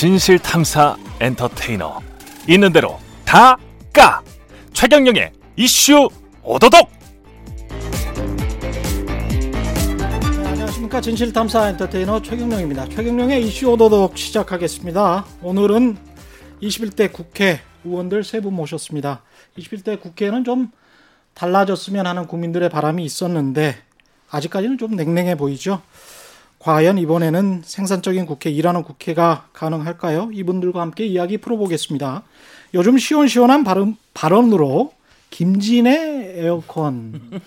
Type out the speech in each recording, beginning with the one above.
진실 탐사 엔터테이너 있는 대로 다 까 최경영의 이슈 오도독 네, 안녕하십니까 진실 탐사 엔터테이너 최경령입니다. 최경령의 이슈 오도독 시작하겠습니다. 오늘은 21대 국회 의원들 세 분 모셨습니다. 21대 국회는 좀 달라졌으면 하는 국민들의 바람이 있었는데 아직까지는 좀 냉랭해 보이죠. 과연 이번에는 생산적인 국회, 일하는 국회가 가능할까요? 이분들과 함께 이야기 풀어보겠습니다. 요즘 시원시원한 발음, 발언으로 김진의 에어컨,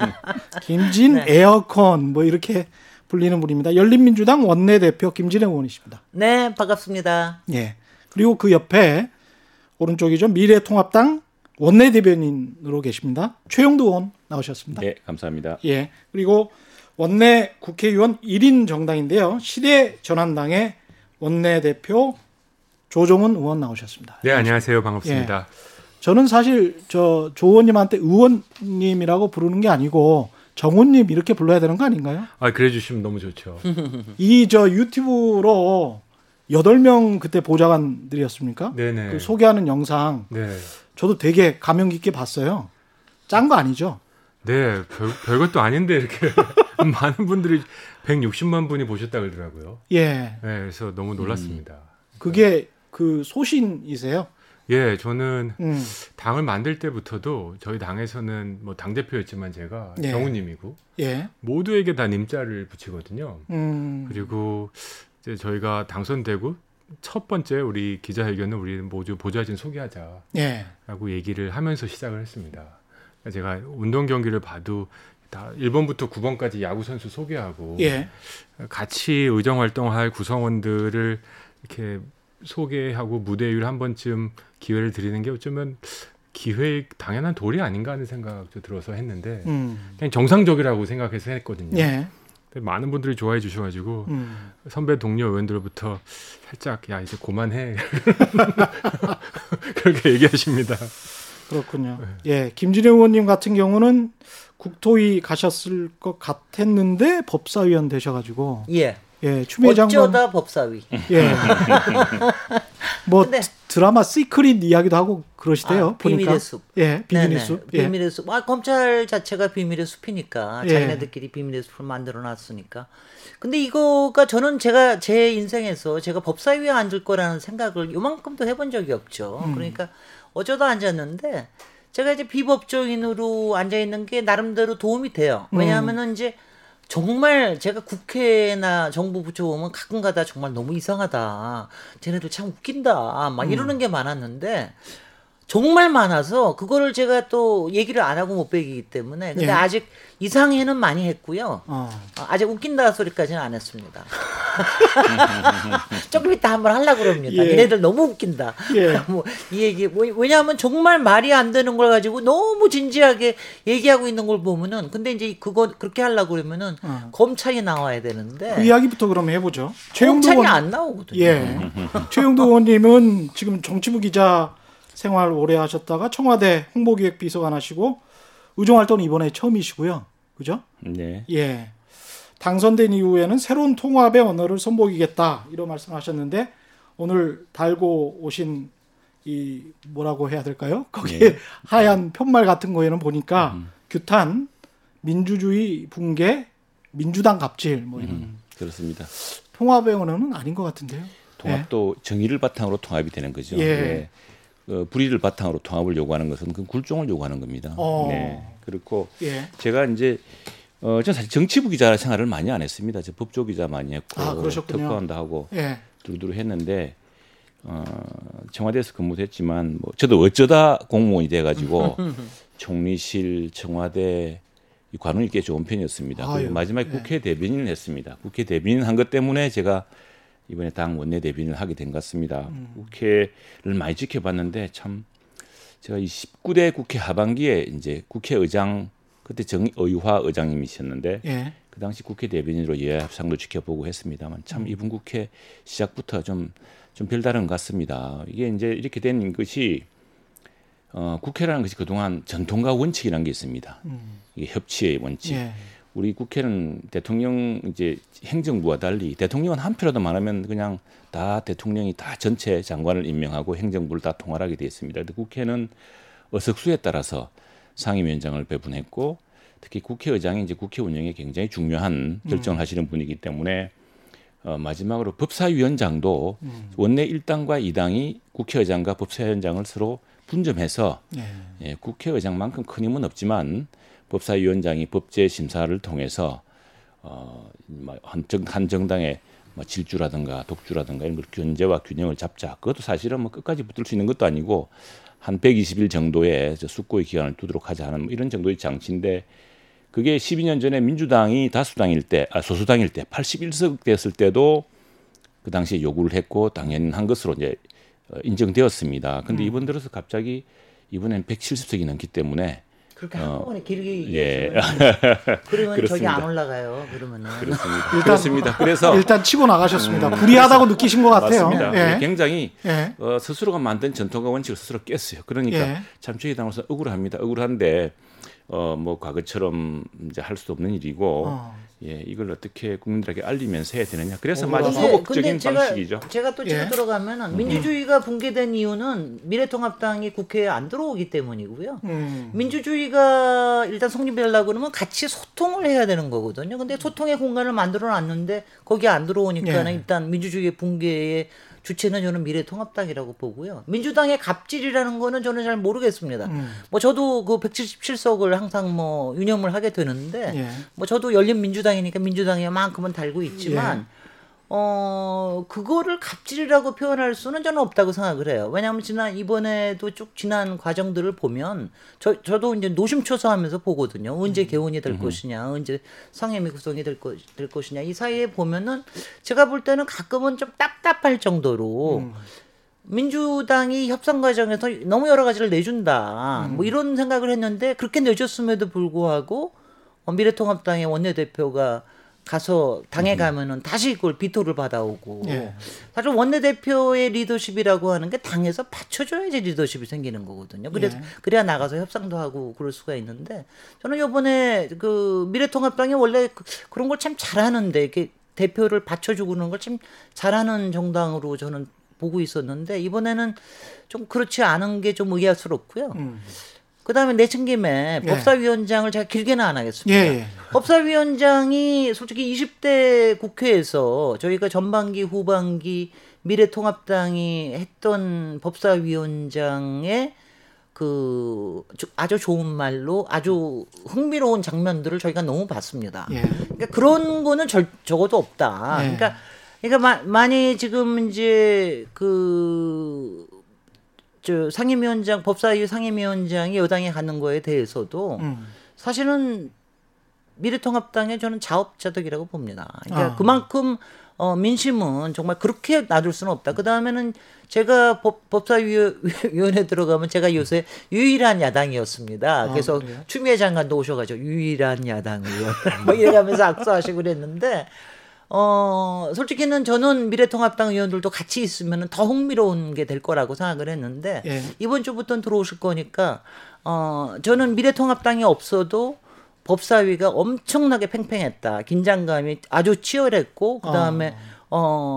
김진 네. 에어컨 뭐 이렇게 불리는 분입니다. 열린민주당 원내대표 김진애 의원이십니다. 네, 반갑습니다. 예. 그리고 그 옆에 오른쪽이죠. 미래통합당 원내대변인으로 계십니다. 최영도 의원 나오셨습니다. 네, 감사합니다. 예. 그리고 원내 국회의원 1인 정당인데요. 시대 전환당의 원내 대표 조정은 의원 나오셨습니다. 네, 안녕하세요. 반갑습니다. 저는 사실 저조 의원님한테 의원님이라고 부르는 게 아니고 정훈님 이렇게 불러야 되는 거 아닌가요? 아, 그래 주시면 너무 좋죠. 이 저 유튜브로 여덟 명 그때 보좌관들이었습니까? 네네. 그 소개하는 영상 네. 저도 되게 감명 깊게 봤어요. 짠 거 아니죠? 네, 별, 별것도 아닌데 이렇게 많은 분들이 160만 분이 보셨다 그러더라고요. 예. 네, 그래서 너무 놀랐습니다. 그게 그 소신이세요? 예, 저는 음. 당을 만들 때부터도 저희 당에서는 뭐 당 대표였지만 제가 예. 경우님이고 예. 모두에게 다 님자를 붙이거든요. 음. 그리고 이제 저희가 당선되고 첫 번째 우리 기자회견은 우리 모두 보좌진 소개하자. 예. 라고 얘기를 하면서 시작을 했습니다. 제가 운동 경기를 봐도 다 1번부터 9번까지 야구 선수 소개하고 예. 같이 의정 활동할 구성원들을 이렇게 소개하고 무대 위를 한 번쯤 기회를 드리는 게 어쩌면 기회 당연한 도리 아닌가 하는 생각도 들어서 했는데 음. 그냥 정상적이라고 생각해서 했거든요. 예. 많은 분들이 좋아해 주셔가지고 음. 선배 동료 의원들부터 살짝 야 이제 그만해 그렇게 얘기하십니다. 그렇군요. 네. 예. 김진애 의원님 같은 경우는 국토위 가셨을 것 같았는데 법사위원 되셔가지고 예. 예 추미애 장관 어쩌다 법사위. 예. 뭐 근데- 드라마 시크릿 이야기도 하고 그러시대요. 아, 보니까. 비밀의 숲. 예, 비밀의 네네. 숲. 예. 비밀의 숲. 아, 검찰 자체가 비밀의 숲이니까 예. 자기네들끼리 비밀의 숲을 만들어 놨으니까. 근데 이거가 저는 제가 제 인생에서 제가 법사위에 앉을 거라는 생각을 요만큼도 해본 적이 없죠. 음. 그러니까 어쩌다 앉았는데 제가 이제 비법조인으로 앉아 있는 게 나름대로 도움이 돼요. 음. 왜냐하면은 이제 정말 제가 국회나 정부 부처 보면 가끔가다 정말 너무 이상하다. 쟤네들 참 웃긴다. 막 이러는 게 많았는데 정말 많아서 그거를 제가 또 얘기를 안 하고 못 빼기기 때문에 근데 예. 아직 이상해는 많이 했고요. 어. 어, 아직 웃긴다 소리까지는 안 했습니다. 조금 이따 한번 하려고 그럽니다. 예. 얘네들 너무 웃긴다. 예. 뭐이 얘기 뭐, 왜냐하면 정말 말이 안 되는 걸 가지고 너무 진지하게 얘기하고 있는 걸 보면은 근데 이제 그거 그렇게 하려고 그러면은 어. 검찰이 나와야 되는데 그 이야기부터 그럼 해보죠. 검찰이 의원, 안 나오거든요. 예. 최영도 의원님은 지금 정치부 기자 생활 오래 하셨다가 청와대 홍보기획비서관 하시고 의정활동 이번에 처음이시고요. 그죠? 네. 예. 당선된 이후에는 새로운 통합의 언어를 선보이겠다 이런 말씀하셨는데 오늘 달고 오신 이 뭐라고 해야 될까요? 거기에 예. 하얀 편말 같은 거에는 보니까 규탄, 민주주의 붕괴, 민주당 갑질 뭐 이런 음, 그렇습니다. 통합의 언어는 아닌 것 같은데요. 통합도 정의를 바탕으로 통합이 되는 거죠. 예. 어, 불의를 바탕으로 통합을 요구하는 것은 그 굴종을 요구하는 겁니다. 어. 네. 그렇고 예. 제가 이제 어, 저는 사실 정치부 기자 생활을 많이 안 했습니다. 저 법조 기자 많이 했고 아. 특파원도 하고 예. 두루두루 했는데 어, 청와대에서 근무도 했지만 뭐 저도 어쩌다 공무원이 돼가지고 총리실, 청와대 이 관운이 꽤 좋은 편이었습니다. 아유, 그리고 마지막에 예. 국회 대변인을 했습니다. 국회 대변인 한 것 때문에 제가 이번에 당 원내 대변인을 하게 된 것 같습니다. 음. 국회를 많이 지켜봤는데 참 제가 이 19대 국회 하반기에 이제 국회의장 그때 정의화 의장님이셨는데 예. 그 당시 국회 대변인으로 예야 협상도 지켜보고 했습니다만 참 이번 국회 시작부터 좀, 좀 별다른 것 같습니다. 이게 이제 이렇게 된 것이 어, 국회라는 것이 그동안 전통과 원칙이라는 게 있습니다. 음. 이게 협치의 원칙. 예. 우리 국회는 대통령 이제 행정부와 달리 대통령은 한 표라도 많으면 그냥 다 대통령이 다 전체 장관을 임명하고 행정부를 다 통할하게 돼 있습니다. 근데 국회는 어석수에 따라서 상임위원장을 배분했고 특히 국회의장이 이제 국회 운영에 굉장히 중요한 결정을 하시는 분이기 때문에 어, 마지막으로 법사위원장도 원내 1당과 2당이 국회의장과 법사위원장을 서로 분점해서 예. 예, 국회의장만큼 큰 힘은 없지만 법사위원장이 법제 심사를 통해서 어, 뭐 한, 정, 한 정당의 뭐 질주라든가 독주라든가 이런 걸 견제와 균형을 잡자. 그것도 사실은 뭐 끝까지 붙을 수 있는 것도 아니고 한 120일 정도의 저 숙고의 기간을 두도록 하자 하는 뭐 이런 정도의 장치인데 그게 12년 전에 민주당이 다수당일 때, 아, 소수당일 때 81석 됐을 때도 그 당시에 요구를 했고 당연한 것으로 이제 어, 인정되었습니다. 근데 이번 들어서 갑자기 이번엔 170석이 넘기 때문에 그렇게 어, 한꺼번에 길게 예. 그러면 저기 그렇습니다. 안 올라가요. 그러면은 그렇습니다. 일단- 그렇습니다. 그래서 일단 치고 나가셨습니다. 불리하다고 느끼신 것 같아요. 음, 맞습니다. 예. 굉장히 예. 어, 스스로가 만든 전통과 원칙을 스스로 깼어요. 그러니까 예. 참초이당으로서 억울합니다. 억울한데 어, 뭐 과거처럼 이제 할수 없는 일이고 어. 예, 이걸 어떻게 국민들에게 알리면서 해야 되느냐. 그래서 억울하다. 아주 근데, 소극적인 근데 제가, 방식이죠. 제가 또 치고 예. 들어가면은 민주주의가 붕괴된 이유는 미래통합당이 국회에 안 들어오기 때문이고요. 음. 민주주의가 일단 성립하려고 그러면 같이 소통을 해야 되는 거거든요. 근데 소통의 공간을 만들어 놨는데 거기 안 들어오니까 는 예. 일단 민주주의 붕괴의 주체는 저는 미래통합당이라고 보고요. 민주당의 갑질이라는 거는 저는 잘 모르겠습니다. 음. 뭐 저도 그 177석을 항상 뭐 유념을 하게 되는데 예. 뭐 저도 열린 민주당이니까 민주당에만큼은 달고 있지만 예. 어 그거를 갑질이라고 표현할 수는 저는 없다고 생각을 해요. 왜냐하면 지난 이번에도 쭉 지난 과정들을 보면 저 저도 이제 노심초사 하면서 보거든요. 음. 언제 개원이 될 것이냐, 언제 상임위 구성이 될, 것, 될 것이냐 이 사이에 보면은 제가 볼 때는 가끔은 좀 답답할 정도로 음. 민주당이 협상 과정에서 너무 여러 가지를 내준다. 음. 뭐 이런 생각을 했는데 그렇게 내줬음에도 불구하고 어, 미래통합당의 원내대표가 가서 당에 가면은 다시 그걸 비토를 받아오고 예. 사실 원내대표의 리더십이라고 하는 게 당에서 받쳐줘야지 리더십이 생기는 거거든요. 그래서 예. 그래야 나가서 협상도 하고 그럴 수가 있는데 저는 요번에 그 미래통합당이 원래 그, 그런 걸 참 잘하는데 이렇게 대표를 받쳐주고 그러는 걸참 잘하는 정당으로 저는 보고 있었는데 이번에는 좀 그렇지 않은 게 좀 의아스럽고요. 음. 그다음에 내친 김에 예. 법사위원장을 제가 길게는 안 하겠습니다. 예, 예. 법사위원장이 솔직히 20대 국회에서 저희가 전반기 후반기 미래통합당이 했던 법사위원장의 그 조- 아주 좋은 말로 아주 흥미로운 장면들을 저희가 너무 봤습니다. 예. 그러니까 그런 거는 절, 적어도 없다. 네. 그러니까 그러니까 마, 많이 지금 이제 그 저 상임위원장 법사위 상임위원장이 여당에 가는 거에 대해서도 음. 사실은 미래통합당의 저는 자업자득이라고 봅니다. 그러니까 아. 그만큼 어, 민심은 정말 그렇게 놔둘 수는 없다. 그 다음에는 제가 법, 법사위원회 들어가면 제가 요새 유일한 야당이었습니다. 그래서 아, 그래요? 추미애 장관도 오셔가지고 유일한 야당 의원 뭐 이래가면서 악수하시고 그랬는데 어 솔직히는 저는 미래통합당 의원들도 같이 있으면 더 흥미로운 게 될 거라고 생각을 했는데 예. 이번 주부터는 들어오실 거니까 어 저는 미래통합당이 없어도 법사위가 엄청나게 팽팽했다. 긴장감이 아주 치열했고 그다음에 어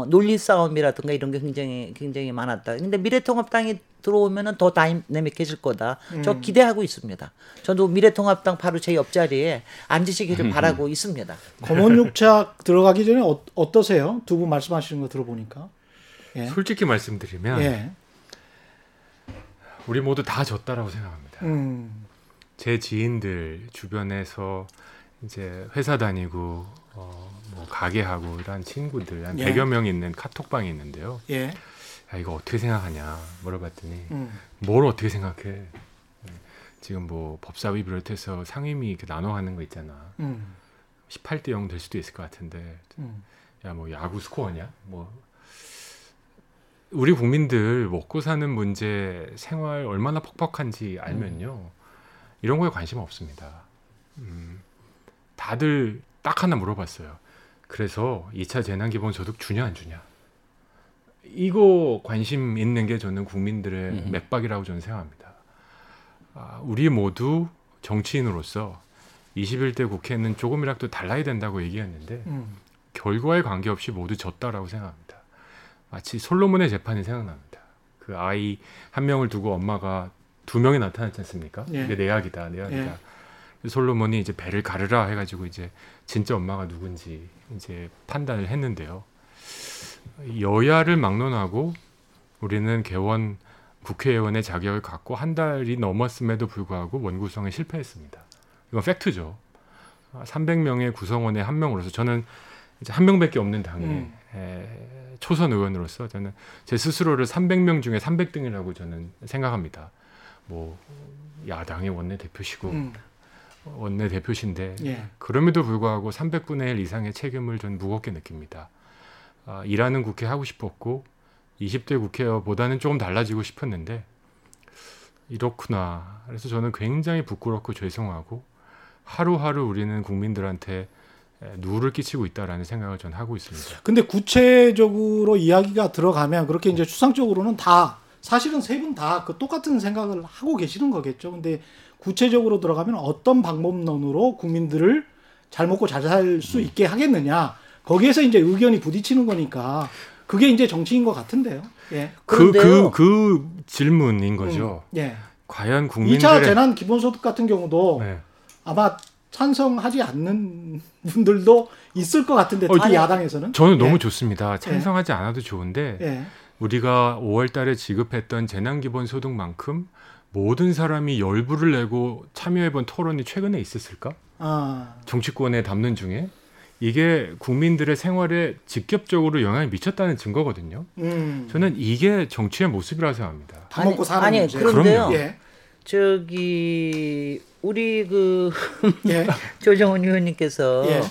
논리 싸움이라든가 이런 게 굉장히 굉장히 많았다. 근데 미래통합당이 들어오면은 더 다이내믹해질 거다. 저 기대하고 있습니다. 저도 미래통합당 바로 제 옆자리에 앉으시기를 바라고 있습니다. 검은 육착 들어가기 전에 어, 어떠세요? 두 분 말씀하시는 거 들어보니까. 예. 솔직히 말씀드리면 예. 우리 모두 다 졌다라고 생각합니다. 음. 제 지인들 주변에서 이제 회사 다니고 어, 뭐 가게 하고 이런 친구들 한 예. 100여 명 있는 카톡방이 있는데요. 예. 야 이거 어떻게 생각하냐 물어봤더니 음. 뭘 어떻게 생각해? 지금 뭐 법사위 비롯해서 상임위 이렇게 나눠 하는 거 있잖아. 음. 18대 0 될 수도 있을 것 같은데 음. 야 뭐 야구 스코어냐? 뭐 우리 국민들 먹고 사는 문제, 생활 얼마나 퍽퍽한지 알면요. 이런 거에 관심 없습니다. 음, 다들 딱 하나 물어봤어요. 그래서 2차 재난기본소득 주냐 안 주냐? 이거 관심 있는 게 저는 국민들의 음. 맥박이라고 저는 생각합니다. 아, 우리 모두 정치인으로서 21대 국회는 조금이라도 달라야 된다고 얘기했는데 음. 결과에 관계없이 모두 졌다라고 생각합니다. 마치 솔로몬의 재판이 생각납니다. 그 아이 한 명을 두고 엄마가 두 명이 나타났지 않습니까? 예. 이게 내약이다, 내 약이다. 예. 솔로몬이 이제 배를 가르라 해가지고 이제 진짜 엄마가 누군지 이제 판단을 했는데요. 여야를 막론하고 우리는 개원 국회의원의 자격을 갖고 한 달이 넘었음에도 불구하고 원구성에 실패했습니다. 이건 팩트죠. 300명의 구성원의 한 명으로서 저는 이제 한 명밖에 없는 당의 음. 에, 초선 의원으로서 저는 제 스스로를 300명 중에 300등이라고 저는 생각합니다. 뭐 야당의 원내 대표시고 음. 원내 대표신데 예. 그럼에도 불구하고 300분의 1 이상의 책임을 전 무겁게 느낍니다. 아, 일하는 국회 하고 싶었고 20대 국회보다는 조금 달라지고 싶었는데 이렇구나. 그래서 저는 굉장히 부끄럽고 죄송하고 하루하루 우리는 국민들한테 에, 누를 끼치고 있다라는 생각을 전 하고 있습니다. 근데 구체적으로 이야기가 들어가면 그렇게 이제 추상적으로는 다 사실은 세 분 다 그 똑같은 생각을 하고 계시는 거겠죠. 근데 구체적으로 들어가면 어떤 방법론으로 국민들을 잘 먹고 잘 살 수 있게 하겠느냐. 거기에서 이제 의견이 부딪히는 거니까 그게 이제 정치인 것 같은데요. 예. 그 그. 그 질문인 거죠. 음, 예. 과연 2차 국민들의 재난 기본소득 같은 경우도 네. 아마 찬성하지 않는 분들도 있을 것 같은데 어, 특히 아니, 야당에서는 저는 예. 너무 좋습니다. 찬성하지 않아도 좋은데 예. 우리가 5월달에 지급했던 재난 기본소득만큼 모든 사람이 열불을 내고 참여해본 토론이 최근에 있었을까? 아. 정치권에 담는 중에 이게 국민들의 생활에 직접적으로 영향이 미쳤다는 증거거든요. 음. 저는 이게 정치의 모습이라고 생각합니다. 다 먹고 사는 아니, 문제. 그런데요. 예. 저기 우리 그 예. 조정훈 의원님께서 예.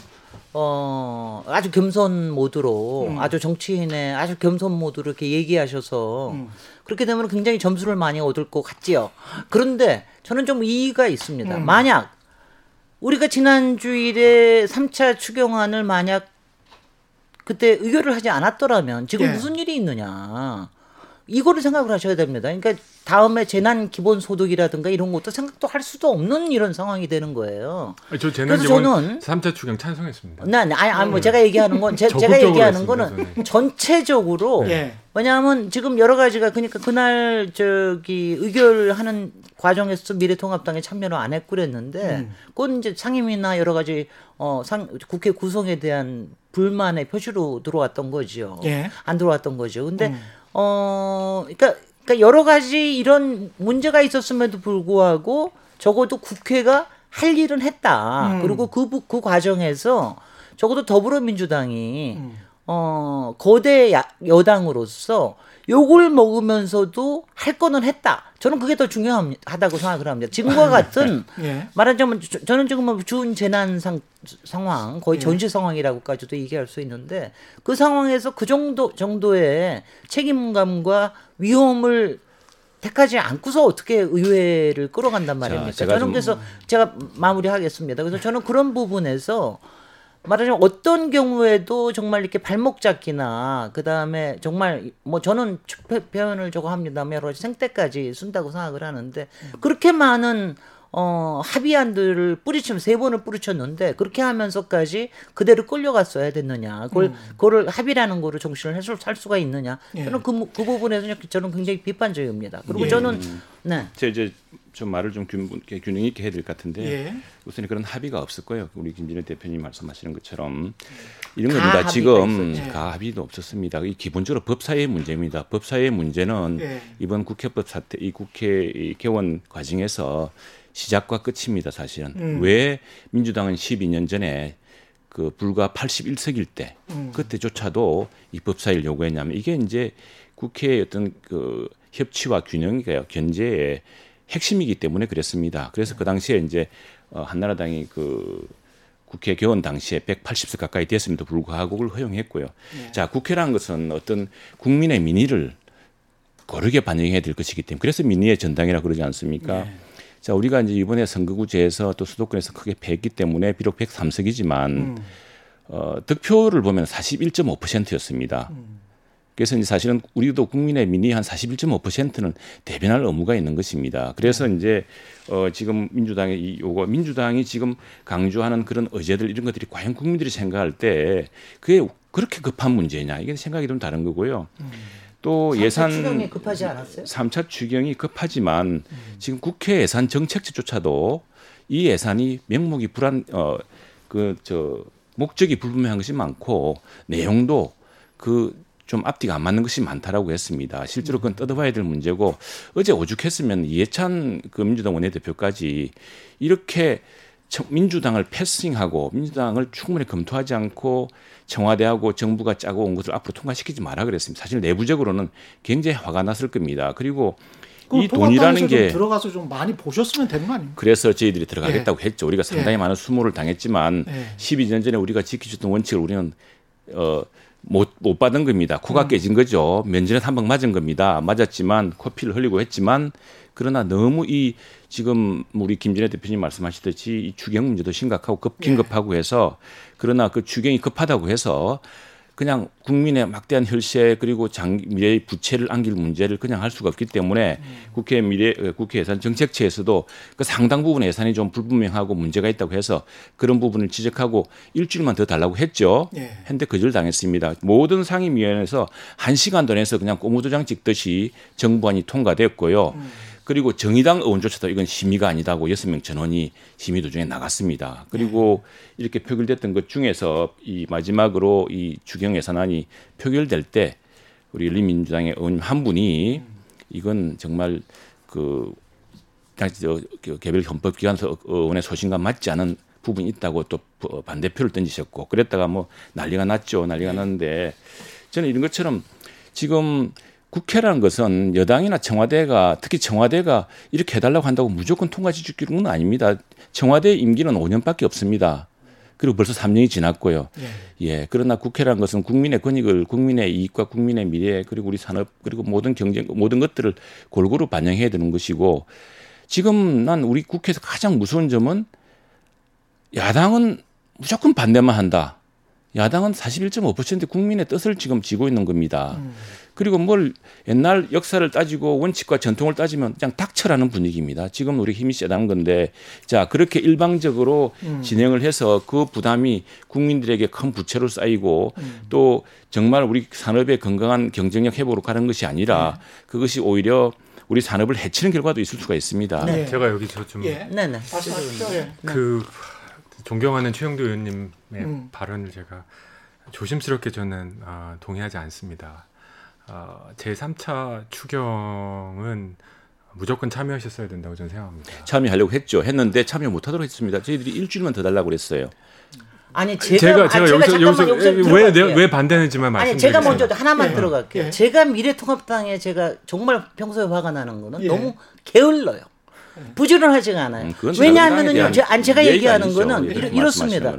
어 아주 겸손 모드로 음. 아주 정치인의 아주 겸손 모드로 이렇게 얘기하셔서 음. 그렇게 되면 굉장히 점수를 많이 얻을 것 같지요. 그런데 저는 좀 이의가 있습니다. 음. 만약 우리가 지난 주일에 3차 추경안을 만약 그때 의결을 하지 않았더라면 지금 예. 무슨 일이 있느냐. 이거를 생각을 하셔야 됩니다. 그러니까 다음에 재난 기본 소득이라든가 이런 것도 생각도 할 수도 없는 이런 상황이 되는 거예요. 아니, 저 그래서 재난 기본 저는 3차 추경 찬성했습니다. 난 아니, 아니 뭐 제가 얘기하는 건 제, 제가 적극적으로 얘기하는 했습니다, 거는 저는. 전체적으로 예. 왜냐하면 지금 여러 가지가 그러니까 그날 저기 의결하는 과정에서 미래통합당에 참여를 안 했고 그랬는데 음. 그건 이제 상임위나 여러 가지 어 상 국회 구성에 대한 불만의 표시로 들어왔던 거죠. 예. 안 들어왔던 거죠. 근데 음. 어 그러니까 그러니까 여러 가지 이런 문제가 있었음에도 불구하고 적어도 국회가 할 일은 했다. 음. 그리고 그, 부- 그 과정에서 적어도 더불어민주당이 음. 어, 거대 야, 여당으로서 욕을 먹으면서도 할 거는 했다. 저는 그게 더 중요하다고 생각을 합니다. 지금과 같은 예. 말하자면 저- 저는 지금 뭐준 재난 상, 상황 거의 예. 전시 상황이라고까지도 얘기할 수 있는데 그 상황에서 그 정도 정도의 책임감과 위험을 택하지 않고서 어떻게 의회를 끌어간단 말입니까? 제가 저는 좀- 그래서 제가 마무리하겠습니다. 그래서 저는 그런 부분에서 말하자면 어떤 경우에도 정말 이렇게 발목 잡기나 그 다음에 정말 뭐 저는 표- 표현을 저거 합니다만 여러 가지 생떼까지 쓴다고 생각을 하는데 그렇게 많은 어 합의안들을 뿌리치면 세 번을 뿌리쳤는데 그렇게 하면서까지 그대로 끌려갔어야 됐느냐. 그걸 그거를 합의라는 거를 정신을 해서 살 수가 있느냐. 예. 저는 그, 그 부분에서 저는 굉장히 비판적입니다. 그리고 예. 저는 네. 제가 이제 좀 말을 좀 균, 균형 있게 해야 될 것 같은데 예. 우선 그런 합의가 없을 거예요. 우리 김진애 대표님 말씀하시는 것처럼 이런 가 겁니다. 지금 있었죠. 가 합의도 없었습니다. 이 기본적으로 법사위의 문제입니다. 법사위의 문제는 예. 이번 국회법 사태, 이 국회 이 개원 과정에서 시작과 끝입니다. 사실은 음. 왜 민주당은 12년 전에 그 불과 81석일 때 음. 그때조차도 이 법사위를 요구했냐면 이게 이제 국회의 어떤 그 협치와 균형이가요 견제의 핵심이기 때문에 그랬습니다. 그래서 그 당시에 이제 어, 한나라당이 그 국회 개원 당시에 180석 가까이 됐음에도 불구하고 그걸 허용했고요. 자, 국회라는 것은 어떤 국민의 민의를 고르게 반영해야 될 것이기 때문에 그래서 민의의 전당이라고 그러지 않습니까? 자, 우리가 이제 이번에 선거구제에서 또 수도권에서 크게 패했기 때문에 비록 103석이지만 음. 어, 득표를 보면 41.5%였습니다. 그래서 이제 사실은 우리도 국민의 민의 한 41.5%는 대변할 의무가 있는 것입니다. 그래서 이제 어 지금 민주당의 이 요거 민주당이 지금 강조하는 그런 의제들 이런 것들이 과연 국민들이 생각할 때 그게 그렇게 급한 문제냐 이게 생각이 좀 다른 거고요. 또 예산 추경이 급하지 않았어요? 3차 추경이 급하지만 지금 국회 예산 정책조차도 이 예산이 명목이 불안 어 그 저 목적이 불분명한 것이 많고 내용도 그 좀 앞뒤가 안 맞는 것이 많다라고 했습니다. 실제로 그건 뜯어봐야 될 문제고 어제 오죽했으면 이해찬 그 민주당 원내대표까지 이렇게 청- 민주당을 패싱하고 민주당을 충분히 검토하지 않고 청와대하고 정부가 짜고 온 것을 앞으로 통과시키지 마라 그랬습니다. 사실 내부적으로는 굉장히 화가 났을 겁니다. 그리고 이 돈이라는 게 들어가서 좀 많이 보셨으면 되는 거 아닙니까? 그래서 저희들이 들어가겠다고 했죠. 우리가 상당히 예. 많은 수모를 당했지만 예. 12년 전에 우리가 지켜줬던 원칙을 우리는 어, 못, 못 받은 겁니다. 음. 코가 깨진 거죠. 면전에 한방 맞은 겁니다. 맞았지만 코피를 흘리고 했지만 그러나 너무 이 지금 우리 김진애 대표님 말씀하시듯이 이 추경 문제도 심각하고 급 예. 긴급하고 해서 그러나 그 추경이 급하다고 해서 그냥 국민의 막대한 혈세 그리고 장 미래의 부채를 안길 문제를 그냥 할 수가 없기 때문에 국회 미래 어, 국회 예산 정책처에서도 그 상당 부분의 예산이 좀 불분명하고 문제가 있다고 해서 그런 부분을 지적하고 일주일만 더 달라고 했죠. 예. 했는데 거절 당했습니다. 모든 상임위원회에서 한 시간도 내서 그냥 꼬무도장 찍듯이 정부안이 통과됐고요. 그리고 정의당 의원조차도 이건 심의가 아니다고 여섯 명 전원이 심의 도중에 나갔습니다. 그리고 이렇게 표결됐던 것 중에서 이 마지막으로 이 추경 예산안이 표결될 때 우리 열린민주당의 의원 한 분이 이건 정말 그그 개별 헌법 기관 서- 의원의 소신과 맞지 않은 부분이 있다고 또 부- 반대표를 던지셨고 그랬다가 뭐 난리가 났죠. 난리가 났는데 저는 이런 것처럼 지금 국회라는 것은 여당이나 청와대가 특히 청와대가 이렇게 해달라고 한다고 무조건 통과시키는 건 아닙니다. 청와대 임기는 5년밖에 없습니다. 그리고 벌써 3년이 지났고요. 예. 그러나 국회라는 것은 국민의 권익을 국민의 이익과 국민의 미래 그리고 우리 산업 그리고 모든 경쟁 모든 것들을 골고루 반영해야 되는 것이고 지금 난 우리 국회에서 가장 무서운 점은 야당은 무조건 반대만 한다. 야당은 41.5% 국민의 뜻을 지금 지고 있는 겁니다. 그리고 뭘 옛날 역사를 따지고 원칙과 전통을 따지면 그냥 닥쳐라는 분위기입니다. 지금 우리 힘이 세다는 건데 자 그렇게 일방적으로 진행을 해서 그 부담이 국민들에게 큰 부채로 쌓이고 또 정말 우리 산업의 건강한 경쟁력 회복으로 가는 것이 아니라 그것이 오히려 우리 산업을 해치는 결과도 있을 수가 있습니다. 네. 제가 여기서 좀 예. 네네. 존경하는 최영도 의원님의 음. 발언을 제가 조심스럽게 저는 아, 동의하지 않습니다. 아, 제 3차 추경은 무조건 참여하셨어야 된다고 저는 생각합니다. 참여하려고 했죠. 했는데 참여 못하도록 했습니다. 저희들이 일주일만 더 달라고 그랬어요. 아니 제가 제가 아, 제가, 제가 여기서 잠깐만 여기서 여기서 왜 들어갈게요. 내가 왜 반대하는지만 아니. 제가 먼저 하나만 예. 들어갈게요. 예. 제가 미래통합당에 제가 정말 평소에 화가 나는 거는 예. 너무 게을러요. 부지런하지가 않아요. 음, 왜냐하면은요, 제, 제가 예의가 얘기하는. 거는 이렇, 이렇습니다.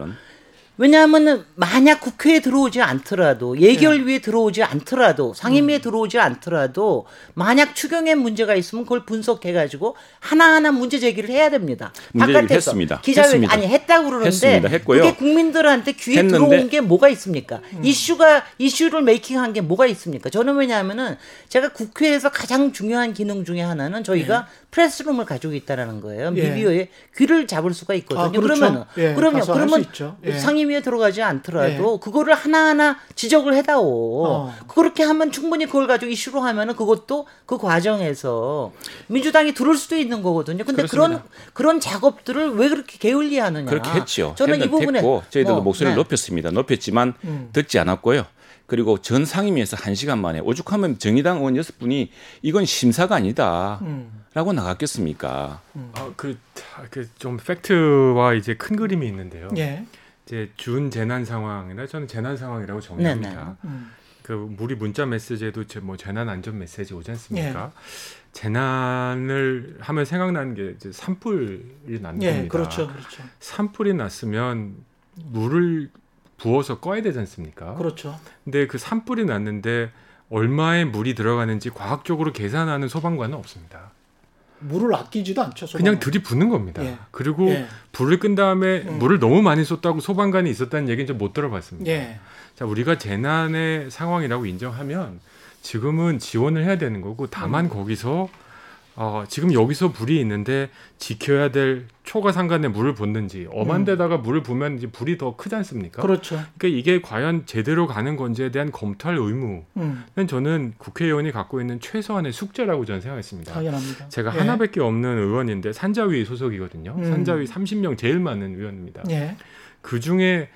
왜냐하면은 만약 국회에 들어오지 않더라도 예결위에 들어오지 않더라도 상임위에 들어오지 않더라도 만약 추경에 문제가 있으면 그걸 분석해 가지고 하나하나 문제 제기를 해야 됩니다. 문제 바깥에서 했습니다. 기자회 했습니다. 아니 했다고 그러는데 했습니다. 했고요. 그게 국민들한테 귀에 했는데- 들어온 게 뭐가 있습니까? 이슈가 이슈를 메이킹한 게 뭐가 있습니까? 저는 왜냐하면은 제가 국회에서 가장 중요한 기능 중에 하나는 저희가 프레스룸을 가지고 있다라는 거예요. 예. 미디어에 귀를 잡을 수가 있거든요. 아, 그렇죠. 그러면은 예, 그러면 그러면 있죠. 예. 상임위에 들어가지 않더라도 그거를 하나하나 지적을 해다오. 어. 그렇게 하면 충분히 그걸 가지고 이슈로 하면은 그것도 그 과정에서 민주당이 들을 수도 있는 거거든요. 근데 그런 그렇습니다. 그런 작업들을 왜 그렇게 게을리 하느냐. 그렇게 했죠. 저는 이 부분에 했고 저희들도 뭐, 목소리를 네. 높였습니다. 높였지만 음. 듣지 않았고요. 그리고 전 상임위에서 한 시간 만에 오죽하면 정의당 의원 여섯 분이 이건 심사가 아니다. 음. 라고 나갔겠습니까? 아, 그, 그 좀 팩트와 이제 큰 그림이 있는데요. 예. 이제 준 재난 상황이나 저는 재난 상황이라고 정의합니다. 음. 그 우리 문자 메시지에도 제뭐 재난 안전 메시지 오지 않습니까? 예. 재난을 하면 생각나는 게 이제 산불이 난 예, 겁니다. 그렇죠. 그렇죠. 산불이 났으면 물을 부어서 꺼야 되지 않습니까? 그렇죠. 근데 그 산불이 났는데 얼마의 물이 들어가는지 과학적으로 계산하는 소방관은 없습니다. 물을 아끼지도 않죠. 소방은. 그냥 들이붓는 겁니다. 예. 그리고 예. 불을 끈 다음에 음. 물을 너무 많이 쏟다고 소방관이 있었다는 얘기는 좀 못 들어봤습니다. 예. 자, 우리가 재난의 상황이라고 인정하면 지금은 지원을 해야 되는 거고 다만 음. 거기서 어, 지금 여기서 불이 있는데 지켜야 될 초가 상간에 물을 붓는지 엄한 음. 데다가 물을 부면 이제 불이 더 크지 않습니까? 그렇죠. 그러니까 이게 과연 제대로 가는 건지에 대한 검토할 의무는 음, 저는 국회의원이 갖고 있는 최소한의 숙제라고 저는 생각했습니다. 당연합니다. 제가 예. 하나밖에 없는 의원인데 산자위 소속이거든요. 음. 산자위 30명 제일 많은 의원입니다. 예. 그 중에 에,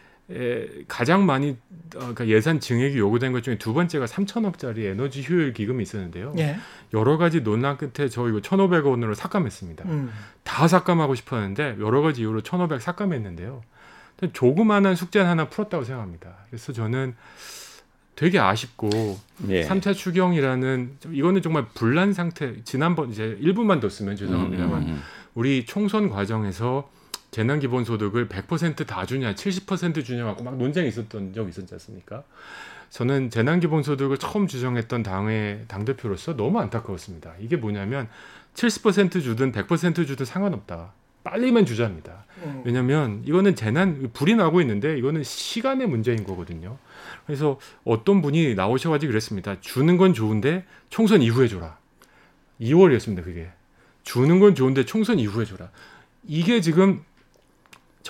가장 많이 어, 그러니까 예산 증액이 요구된 것 중에 두 번째가 3천억짜리 에너지 효율 기금이 있었는데요. 예. 여러 가지 논란 끝에 저 이거 1,500원으로 삭감했습니다. 음, 다 삭감하고 싶었는데 여러 가지 이유로 1,500 삭감했는데요. 조그마한 숙제는 하나 풀었다고 생각합니다. 그래서 저는 되게 아쉽고 예. 삼 3차 추경이라는 좀 이거는 정말 분란 상태 지난번 이제 1분만 더 쓰면 죄송합니다만 음, 음, 우리 총선 과정에서 재난 기본소득을 100%다 주냐, 70% 주냐 갖고 막 논쟁이 있었던 적이 있었지 않습니까? 저는 재난 기본소득을 처음 주정했던 당의 당 대표로서 너무 안타까웠습니다. 이게 뭐냐면 70% 주든 100% 주든 상관없다. 빨리만 주자입니다. 음. 왜냐하면 이거는 재난 불이 나고 있는데 이거는 시간의 문제인 거거든요. 그래서 어떤 분이 나오셔가지고 그랬습니다. 주는 건 좋은데 총선 이후에 줘라. 2월이었습니다. 그게 주는 건 좋은데 총선 이후에 줘라. 이게 지금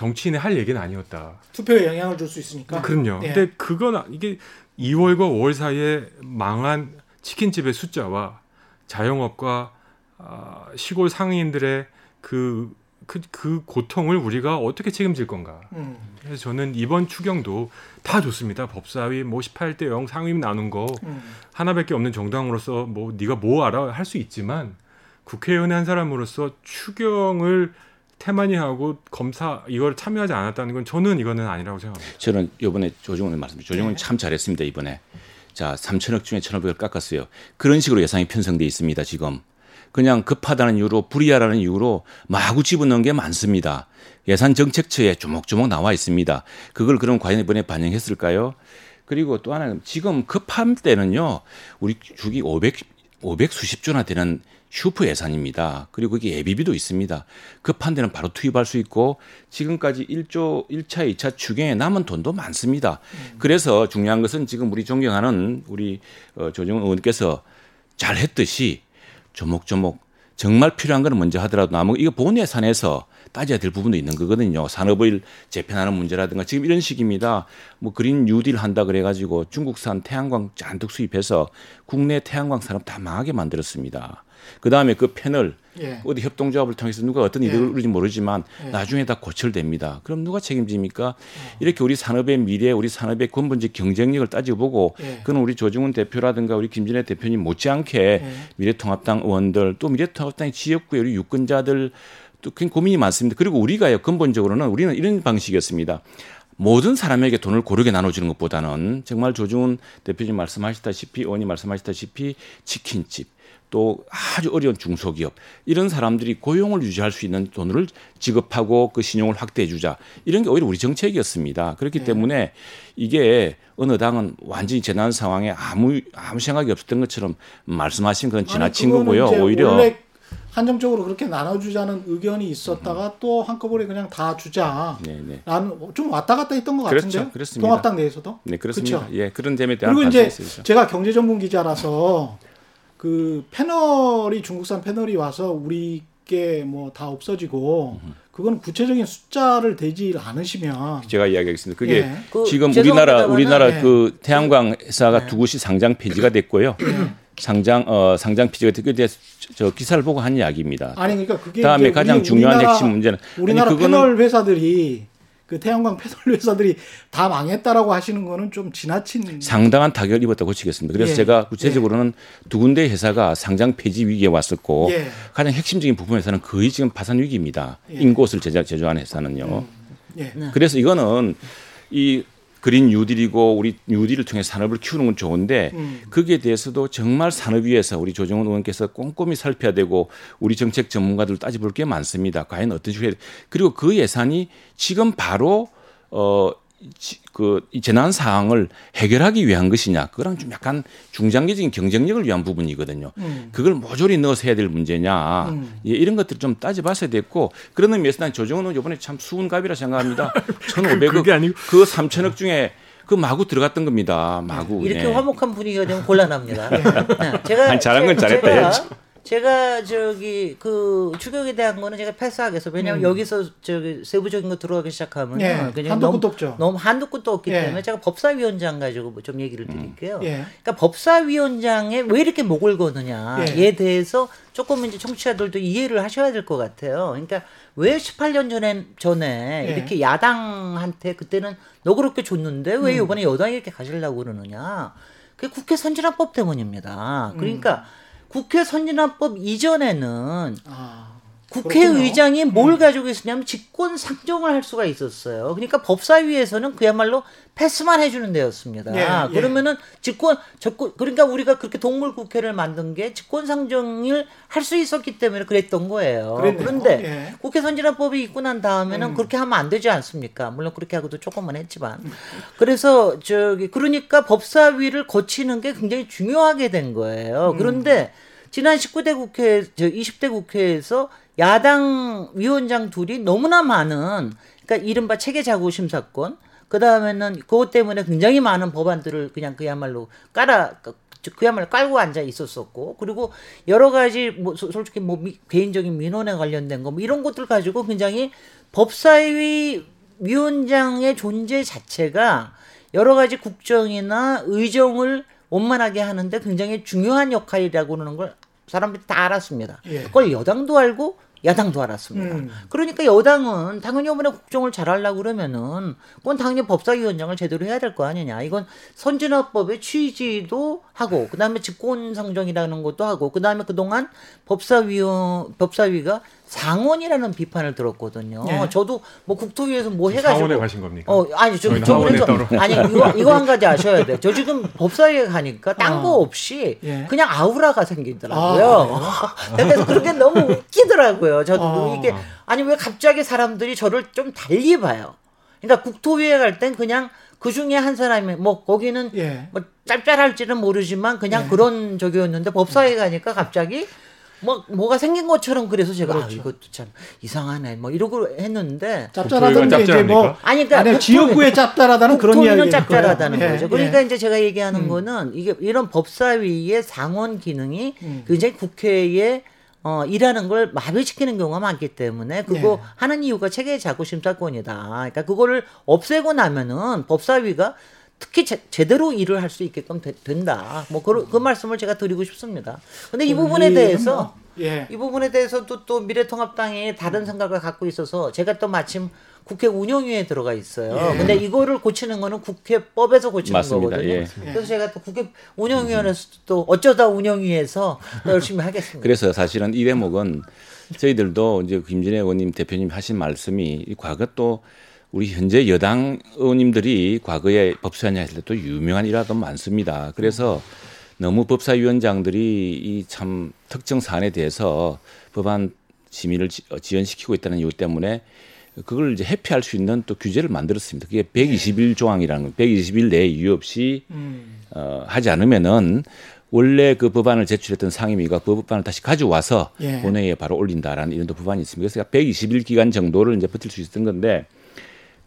정치인의 할 얘기는 아니었다. 투표에 영향을 줄 수 있으니까. 그럼요. 예. 근데 그건 아- 이게 2월과 5월 사이에 망한 치킨집의 숫자와 자영업과 아, 시골 상인들의 그, 그, 그 고통을 우리가 어떻게 책임질 건가. 음, 그래서 저는 이번 추경도 다 좋습니다. 법사위 뭐 18대 0 상임 나눈 거 음. 하나밖에 없는 정당으로서 뭐 네가 뭐 알아 할 수 있지만 국회의원의 한 사람으로서 추경을 태만히 하고 검사 이걸 참여하지 않았다는 건 저는 이거는 아니라고 생각합니다. 저는 이번에 조정훈 말씀, 조정훈 네. 참 잘했습니다 이번에. 자, 3천억 중에 1,500을 깎았어요. 그런 식으로 예산이 편성돼 있습니다 지금. 그냥 급하다는 이유로 불이하라는 이유로 마구 집어넣은 게 많습니다. 예산 정책처에 조목조목 나와 있습니다. 그걸 그럼 과연 이번에 반영했을까요? 그리고 또 하나는 지금 급한 때는요, 우리 주기 500, 500 수십 조나 되는 슈퍼 예산입니다. 그리고 이게 예비비도 있습니다. 급한 데는 바로 투입할 수 있고 지금까지 1조 1차, 2차 추경에 남은 돈도 많습니다. 그래서 중요한 것은 지금 우리 존경하는 우리 어, 조정은 의원께서 잘 했듯이 조목조목 정말 필요한 거는 먼저 하더라도 나머 이거 본 예산에서 따져야 될 부분도 있는 거거든요. 산업을 재편하는 문제라든가 지금 이런 식입니다. 뭐 그린 뉴딜 한다 그래가지고 중국산 태양광 잔뜩 수입해서 국내 태양광 산업 다 망하게 만들었습니다. 그 다음에 그 패널 예. 어디 협동조합을 통해서 누가 어떤 예. 이득을 누릴지 모르지만 예. 나중에 다 고철됩니다. 그럼 누가 책임집니까? 이렇게 우리 산업의 미래, 우리 산업의 근본적 경쟁력을 따져보고 예. 그건 우리 조중훈 대표라든가 우리 김진애 대표님 못지않게 예. 미래통합당 의원들 또 미래통합당 지역구의 우리 유권자들 또 굉장히 고민이 많습니다. 그리고 우리가요 근본적으로는 우리는 이런 방식이었습니다. 모든 사람에게 돈을 고르게 나눠주는 것보다는 정말 조중훈 대표님 말씀하셨다시피 의원님 말씀하셨다시피 치킨집 또 아주 어려운 중소기업 이런 사람들이 고용을 유지할 수 있는 돈을 지급하고 그 신용을 확대해 주자 이런 게 오히려 우리 정책이었습니다. 그렇기 네. 때문에 이게 어느 당은 완전히 재난 상황에 아무 아무 생각이 없었던 것처럼 말씀하신 건 지나친 아니, 거고요. 오히려 원래 한정적으로 그렇게 나눠주자는 의견이 있었다가 또 한꺼번에 그냥 다 주자. 네네 나는 좀 왔다 갔다 했던 것 그렇죠. 같은데요. 그렇습니다. 통합당 내에서도. 네 그렇습니다. 그쵸? 예 그런 점에 대한 그리고 이제 있어야죠. 제가 경제 전문 기자라서 그 패널이 중국산 패널이 와서 우리께 뭐 다 없어지고 그건 구체적인 숫자를 대지 않으시면 제가 이야기하겠습니다. 그게 예. 그 지금 우리나라 우리나라 예. 그 태양광 회사가 네. 두 곳이 상장 폐지가 됐고요. 상장 어 상장 폐지가 됐고 그때 저 기사를 보고 한 이야기입니다. 아니 그러니까 그게 다음에 가장 우리- 중요한 우리나라- 핵심 문제는 우리나라 아니, 그거는- 패널 회사들이 그 태양광 패널 회사들이 다 망했다라고 하시는 거는 좀 지나친 상당한 타격을 입었다고 치겠습니다. 그래서 예. 제가 구체적으로는 두 군데 회사가 상장 폐지 위기에 왔었고 예. 가장 핵심적인 부분에서는 거의 지금 파산 위기입니다. 예. 인곳을 제작 제조한 회사는요. 예. 네. 그래서 이거는 이 그린 뉴딜이고 우리 뉴딜을 통해 산업을 키우는 건 좋은데 음. 거기에 대해서도 정말 산업위에서 우리 조정훈 의원께서 꼼꼼히 살펴야 되고 우리 정책 전문가들 따져볼 게 많습니다. 과연 어떤 식으로 해야 돼. 그리고 그 예산이 지금 바로 어 그이 재난 상황을 해결하기 위한 것이냐 그거랑 좀 약간 중장기적인 경쟁력을 위한 부분이거든요. 음. 그걸 모조리 넣어서 해야 될 문제냐 음. 예, 이런 것들 좀 따져봤어야 됐고 그런 의미에서 난 조정은 이번에 참 수은갑이라 생각합니다. 1,500억 그게 아니고 그 3천억 중에 그 마구 들어갔던 겁니다. 마구 이렇게 예. 화목한 분위기가 되면 곤란합니다. 네. 제가 아니, 잘한 건 제- 잘했다, 제가. 제가 저기 그 추격에 대한 거는 제가 패스하겠어. 왜냐하면 여기서 저기 세부적인 거 들어가기 시작하면 음. 예, 한도 너무, 끝도 없죠. 너무 한도 끝도 없기 예. 때문에 제가 법사위원장 가지고 뭐좀 얘기를 드릴게요. 예. 그러니까 법사위원장에 왜 이렇게 목을 거느냐에 예. 대해서 조금 이제 청취자들도 이해를 하셔야 될 것 같아요. 그러니까 왜 18년 전에 전에 예. 이렇게 야당한테 그때는 너그럽게 줬는데 왜 음. 이번에 여당이 이렇게 가시려고 그러느냐? 그게 국회 선진화법 때문입니다. 음. 그러니까 국회 선진화법 이전에는 아, 국회의장이 음. 뭘 가지고 있었냐면 직권 상정을 할 수가 있었어요. 그러니까 법사위에서는 그야말로 패스만 해주는 데였습니다. 예, 예. 그러면은 직권, 직권, 그러니까 우리가 그렇게 동물 국회를 만든 게 직권 상정을 할 수 있었기 때문에 그랬던 거예요. 그랬네요. 그런데 예. 국회 선진화법이 있고 난 다음에는 음. 그렇게 하면 안 되지 않습니까? 물론 그렇게 하고도 조금은 했지만. 그래서 저기 그러니까 법사위를 거치는 게 굉장히 중요하게 된 거예요. 음. 그런데 지난 19대 국회 저 20대 국회에서 야당 위원장 둘이 너무나 많은 그러니까 이른바 체계 자구 심사권 그 다음에는 그것 때문에 굉장히 많은 법안들을 그냥 그야말로 깔아 그야말로 깔고 앉아 있었었고 그리고 여러 가지 뭐 소- 솔직히 뭐 미- 개인적인 민원에 관련된 거 뭐 이런 것들 가지고 굉장히 법사위 위원장의 존재 자체가 여러 가지 국정이나 의정을 원만하게 하는데 굉장히 중요한 역할이라고 그러는 걸 사람들이 다 알았습니다. 예. 그걸 여당도 알고 야당도 알았습니다. 음. 그러니까 여당은 당연히 이번에 국정을 잘하려고 그러면은 그건 당연히 법사위원장을 제대로 해야 될 거 아니냐. 이건 선진화법의 취지도 하고 그다음에 직권 상정이라는 것도 하고 그다음에 그동안 법사위원 법사위가 상원이라는 비판을 들었거든요. 예. 저도 뭐 국토위에서 뭐 해가지고 상원에 가신 겁니까? 어 아니 저저 아니 이거 이거 한 가지 아셔야 돼. 저 지금 법사위에 가니까 딴거 어. 없이 예. 그냥 아우라가 생기더라고요. 그래서 그렇게 너무 웃기더라고요. 저도 어. 이게 아니 왜 갑자기 사람들이 저를 좀 달리 봐요. 그러니까 국토위에 갈 땐 그냥 그 중에 한 사람이 뭐 거기는 예. 뭐 짭짤할지는 모르지만 그냥 네. 그런 적이었는데 법사위에 가니까 갑자기 뭐 뭐가 생긴 것처럼 그래서 제가 아 그렇죠. 이것도 참 이상하네 뭐 이러고 했는데 짭짤하다는 게 이제 뭐? 아니 그러니까 아니 국토위- 지역구에 짭짤하다는 그런 이야기 짭짤하다는 거죠. 그러니까 이제 제가 얘기하는 음. 거는 이게 이런 법사위의 상원 기능이 음. 굉장히 국회에 어, 일하는 걸 마비시키는 경우가 많기 때문에 그거 네. 하는 이유가 체계 자구 심사권이다. 그러니까 그거를 없애고 나면은 법사위가 특히 제, 제대로 일을 할 수 있게끔 되- 된다. 뭐 그, 그 말씀을 제가 드리고 싶습니다. 근데 이 부분에 대해서 뭐, 예. 이 부분에 대해서도 또 미래통합당이 다른 생각을 갖고 있어서 제가 또 마침 국회 운영위에 들어가 있어요. 예. 근데 이거를 고치는 거는 국회법에서 고치는 맞습니다. 거거든요. 예. 그래서 제가 또 국회 운영위원회에서 또 어쩌다 운영위에서 또 열심히 하겠습니다. 그래서 사실은 이 대목은 저희들도 이제 김진애 의원님 대표님 하신 말씀이 이 과거 또 우리 현재 여당 의원님들이 과거에 법사위원장 했을 때또 유명한 일화도 많습니다. 그래서 너무 법사위원장들이 이 참 특정 사안에 대해서 법안 심의를 지- 어, 지연시키고 있다는 이유 때문에 그걸 이제 회피할 수 있는 또 규제를 만들었습니다. 그게 120일 조항이라는 거, 120일 내에 이유 없이 음. 어, 하지 않으면은 원래 그 법안을 제출했던 상임위가 그 법안을 다시 가져와서 예. 본회의에 바로 올린다라는 이런 또 법안이 있습니다. 그래서 120일 기간 정도를 이제 버틸 수 있었던 건데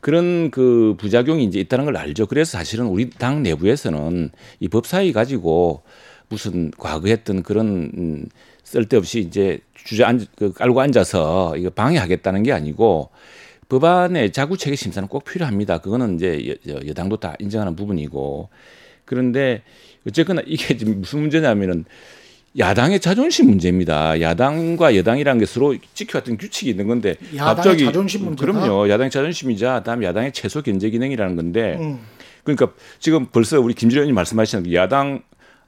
그런 그 부작용이 이제 있다는 걸 알죠. 그래서 사실은 우리 당 내부에서는 이 법사위 가지고 무슨 과거에 했던 그런 음, 쓸데없이 이제 주저 앉, 그 깔고 앉아서 이거 방해하겠다는 게 아니고 법안의 자구 체계 심사는 꼭 필요합니다. 그거는 이제 여, 여- 여당도 다 인정하는 부분이고 그런데 어쨌거나 이게 지금 무슨 문제냐면은 야당의 자존심 문제입니다. 야당과 여당이라는 게 서로 지켜왔던 규칙이 있는 건데 야당의 갑자기? 그럼요. 야당의 자존심이자 그다음에 야당의 최소 견제 기능이라는 건데 음. 그러니까 지금 벌써 우리 의원님 말씀하시는 그 야당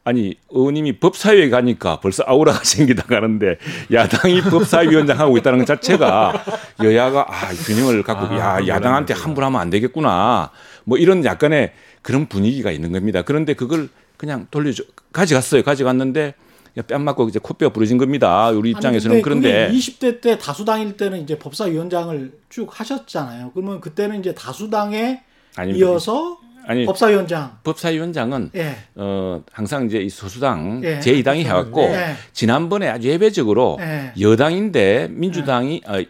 아니 의원님이 법사위에 가니까 벌써 아우라가 생기다가 하는데 야당이 법사위원장 하고 있다는 것 자체가 여야가 아 균형을 갖고 아, 야 야당한테. 함부로 하면 안 되겠구나 뭐 이런 약간의 그런 분위기가 있는 겁니다. 그런데 그걸 그냥 돌려줘 가져갔어요. 가져갔는데 뺨 맞고 이제 코뼈 부러진 겁니다. 우리 입장에서는 아니, 그런데 근데 그게 20대 때 다수당일 때는 이제 법사위원장을 쭉 하셨잖아요. 그러면 그때는 이제 다수당의 아닙니다. 이어서 아니 법사위원장. 법사위원장은 예. 어 항상 이제 이 소수당 예. 제2당이 해왔고 예. 지난번에 아주 예배적으로 예. 여당인데 민주당이 어,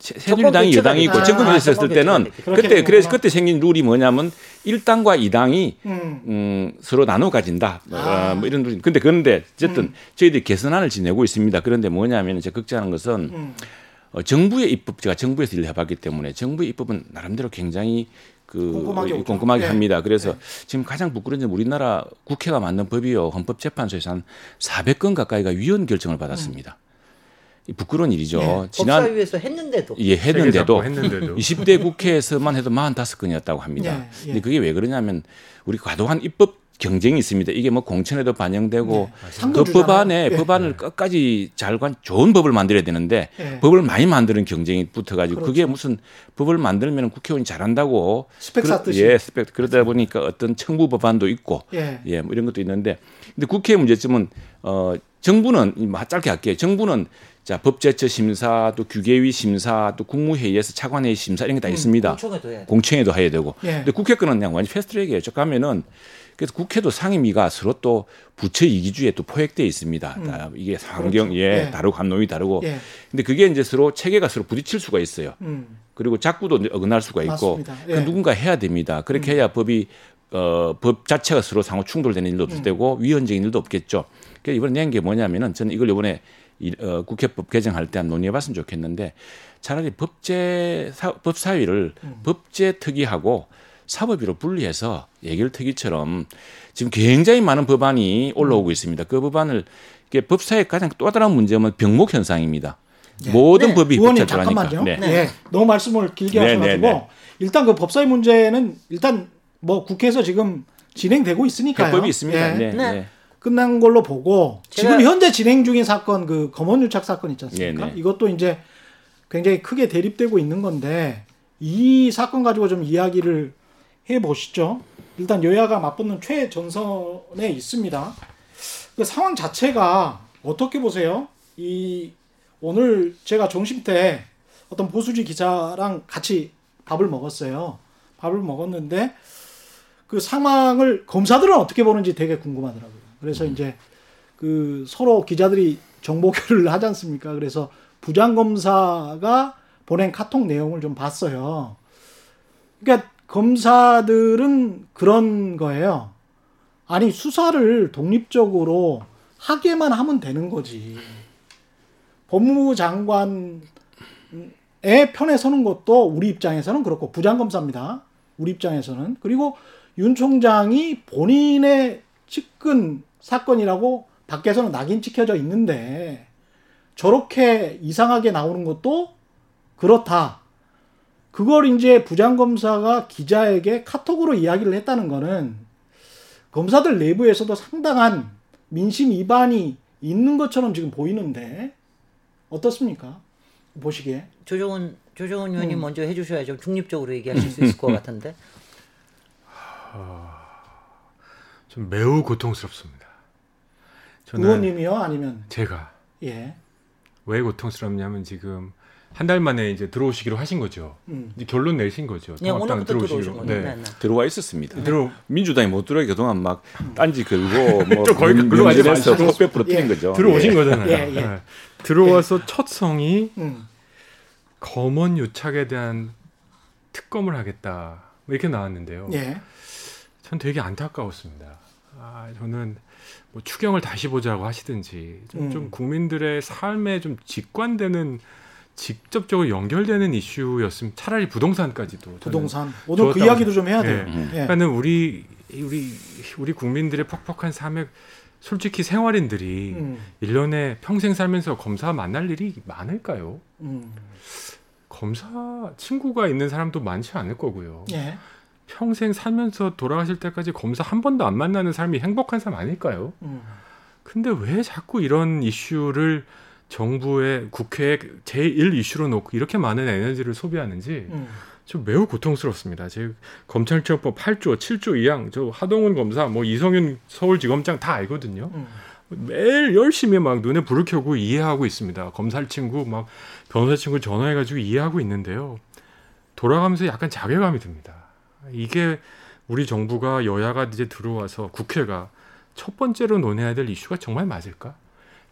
새- 새누리당이 여당이 있고 아, 있었을 때는 그때 그래서. 그때 생긴 룰이 뭐냐면 1당과 2당이 음. 음, 서로 나눠 가진다. 아. 어, 뭐 이런. 근데 그런데 어쨌든 음. 저희들이 개선안을 지내고 있습니다. 그런데 뭐냐면 제가 걱정하는 것은 음. 어, 정부의 입법 제가 정부에서 일을 해봤기 때문에 정부의 입법은 나름대로 굉장히 그 꼼꼼하게 오죠. 꼼꼼하게 예. 합니다. 그래서 지금 가장 부끄러운 점은 우리나라 국회가 만든 법이요 헌법재판소에서 한 400건 가까이가 위헌 결정을 받았습니다. 이 부끄러운 일이죠. 예. 지난 법사위에서 했는데도 예 했는데도 했는데도 20대 국회에서만 해도 45건이었다고 합니다. 예, 예. 근데 그게 왜 그러냐면 우리 과도한 입법 경쟁이 있습니다. 이게 뭐 공천에도 반영되고 그 상금 주잖아요. 법안에 예. 법안을 끝까지 잘관 좋은 법을 만들어야 되는데 예. 법을 많이 만드는 경쟁이 붙어가지고 그게 그렇죠. 무슨 법을 만들면 국회의원이 잘한다고 스펙 쌓듯이. 예, 스펙 그러다 보니까 어떤 청부 법안도 있고 예. 예, 뭐 이런 것도 있는데 근데 국회의 문제점은 어 정부는 뭐 짧게 할게요. 정부는 자 법제처 심사 또 규계위 심사 또 국무회의에서 차관회의 심사 이런 게다 있습니다. 공청회도 해야 돼. 공청회도 해야 되고. 예. 근데 국회 거는 그냥 완전 패스트트랙이에요. 쭉 가면은 그래서 국회도 상임위가 서로 또 부처 이기주의에 또 포획돼 있습니다. 다 이게 환경 그렇죠. 예, 예. 다르고 감놈이 다르고. 예. 근데 그게 이제 서로 체계가 서로 부딪힐 수가 있어요. 음. 그리고 자꾸도 어긋날 수가 있고. 그 예. 음. 누군가 해야 됩니다. 그렇게 해야 법이 어, 법 자체가 서로 상호 충돌되는 일도 없을 음. 테고 위헌적인 일도 없겠죠. 그러니까 이번에 낸 게 뭐냐면은 저는 이걸 이번에 이, 어, 국회법 개정할 때 한 논의해봤으면 좋겠는데 차라리 법제 사, 법사위를 음. 법제 특위하고 사법위로 분리해서 예결 특위처럼 지금 굉장히 많은 법안이 올라오고 있습니다. 그 법안을 이게 법사의 가장 또 다른 문제는 병목 현상입니다. 모든 네. 법이 의원님. 잠깐만요. 네. 예. 너무 말씀을 길게 네, 하셔가지고 네, 네. 일단 그 법사위 문제는 일단 뭐 국회에서 지금 진행되고 있으니까요. 해법이 있습니다. 예. 네. 끝난 걸로 보고 지금 현재 진행 중인 사건 그 검언유착 사건 있지 않습니까? 네, 네. 이것도 이제 굉장히 크게 대립되고 있는 건데 이 사건 가지고 좀 이야기를 해 보시죠. 일단 여야가 맞붙는 최전선에 있습니다. 그 상황 자체가 어떻게 보세요? 이 오늘 제가 점심 때 어떤 보수지 기자랑 같이 밥을 먹었어요. 밥을 먹었는데 그 상황을 검사들은 어떻게 보는지 되게 궁금하더라고요. 그래서 이제 그 서로 기자들이 정보 교류를 하지 않습니까? 그래서 부장 검사가 보낸 카톡 내용을 좀 봤어요. 그러니까 검사들은 그런 거예요. 아니 수사를 독립적으로 하게만 하면 되는 거지. 법무부 장관의 편에 서는 것도 우리 입장에서는 그렇고 부장검사입니다. 우리 입장에서는 그리고 윤 총장이 본인의 측근 사건이라고 밖에서는 낙인 찍혀져 있는데 저렇게 이상하게 나오는 것도 그렇다. 그걸 이제 부장검사가 기자에게 카톡으로 이야기를 했다는 거는 검사들 내부에서도 상당한 민심 위반이 있는 것처럼 지금 보이는데 어떻습니까? 보시기에. 조정은 조정은 의원님 음. 먼저 해주셔야 좀 중립적으로 얘기하실 수 있을 것 같은데. 좀 매우 고통스럽습니다. 저는 의원님이요? 아니면 제가 예. 왜 고통스럽냐면 지금 한 달 만에 이제 들어오시기로 하신 거죠. 음. 이제 결론 내신 거죠. 그냥 오늘부터 들어오신 들어오시기로. 네. 네. 네. 들어와 있었습니다. 들어 민주당이 못 들어오게 그동안 막 딴지 걸고 뭐 문진에서 마시고. 헛배 부러뜨린 예. 거죠. 들어오신 예. 거잖아요. 예, 예. 네. 들어와서 첫 성이 음. 검언 유착에 대한 특검을 하겠다 뭐 이렇게 나왔는데요. 예. 전 되게 안타까웠습니다. 아, 저는 뭐 추경을 다시 보자고 하시든지 좀, 음. 좀 국민들의 삶에 좀 직관되는 직접적으로 연결되는 이슈였으면 차라리 부동산까지도 부동산. 오늘 그 이야기도 좀 해야 돼요. 예. 음. 예. 그러니까는 우리 우리 우리 국민들의 퍽퍽한 삶에 솔직히 생활인들이 음. 일 1년에 평생 살면서 검사 만날 일이 많을까요? 음. 검사 친구가 있는 사람도 많지 않을 거고요. 예. 평생 살면서 돌아가실 때까지 검사 한 번도 안 만나는 삶이 행복한 삶 아닐까요? 음. 근데 왜 자꾸 이런 이슈를 정부의 국회의 제1 이슈로 놓고 이렇게 많은 에너지를 소비하는지 음. 좀 매우 고통스럽습니다. 제 검찰청법 8조, 7조 2항, 저 하동훈 검사, 뭐 이성윤 서울지검장 다 알거든요. 음. 매일 열심히 막 눈에 불을 켜고 이해하고 있습니다. 검찰 친구, 막 변호사 친구 전화해가지고 이해하고 있는데요. 돌아가면서 약간 자괴감이 듭니다. 이게 우리 정부가 여야가 이제 들어와서 국회가 첫 번째로 논해야 될 이슈가 정말 맞을까?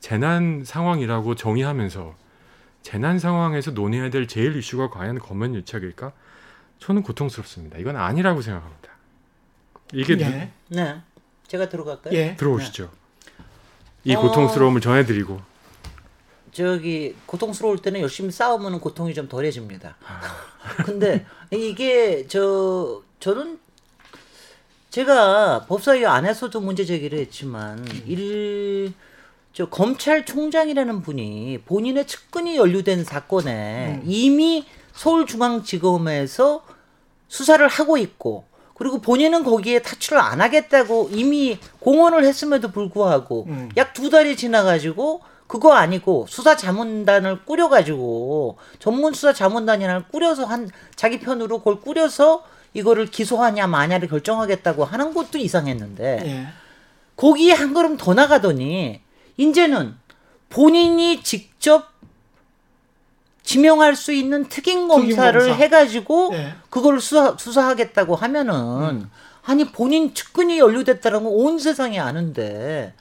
재난 상황이라고 정의하면서 재난 상황에서 논해야 될 제일 이슈가 과연 검은 유착일까? 저는 고통스럽습니다. 이건 아니라고 생각합니다. 이게 예. 네. 제가 들어갈까요? 예. 들어오시죠. 이 어. 고통스러움을 전해드리고 저기 고통스러울 때는 열심히 싸우면 고통이 좀 덜해집니다. 근데 이게 저 저는 제가 법사위 안에서도 문제 제기를 했지만 일 저 검찰총장이라는 분이 본인의 측근이 연루된 사건에 이미 서울중앙지검에서 수사를 하고 있고 그리고 본인은 거기에 타출을 안 하겠다고 이미 공언을 했음에도 불구하고 음. 약두 달이 지나가지고 그거 아니고 수사 자문단을 꾸려가지고 전문 수사 자문단이나 꾸려서 한 자기 편으로 그걸 꾸려서 이거를 기소하냐 마냐를 결정하겠다고 하는 것도 이상했는데 예. 거기에 한 걸음 더 나가더니 이제는 본인이 직접 지명할 수 있는 특임 검사를 특임검사. 해가지고 예. 그걸 수사, 수사하겠다고 하면은 아니 본인 측근이 연루됐다는 건 온 세상이 아는데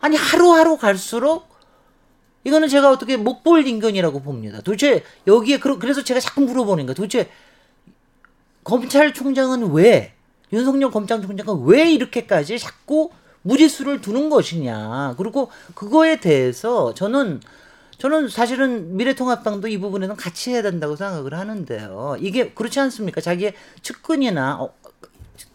아니 하루하루 갈수록 이거는 제가 어떻게 목볼 인견이라고 봅니다. 도대체 여기에 그래서 제가 자꾸 물어보는 거예요. 도대체 검찰총장은 왜 윤석열 검찰총장은 왜 이렇게까지 자꾸 무리수를 두는 것이냐. 그리고 그거에 대해서 저는 저는 사실은 미래통합당도 이 부분에는 같이 해야 된다고 생각을 하는데요. 이게 그렇지 않습니까? 자기의 측근이나 어,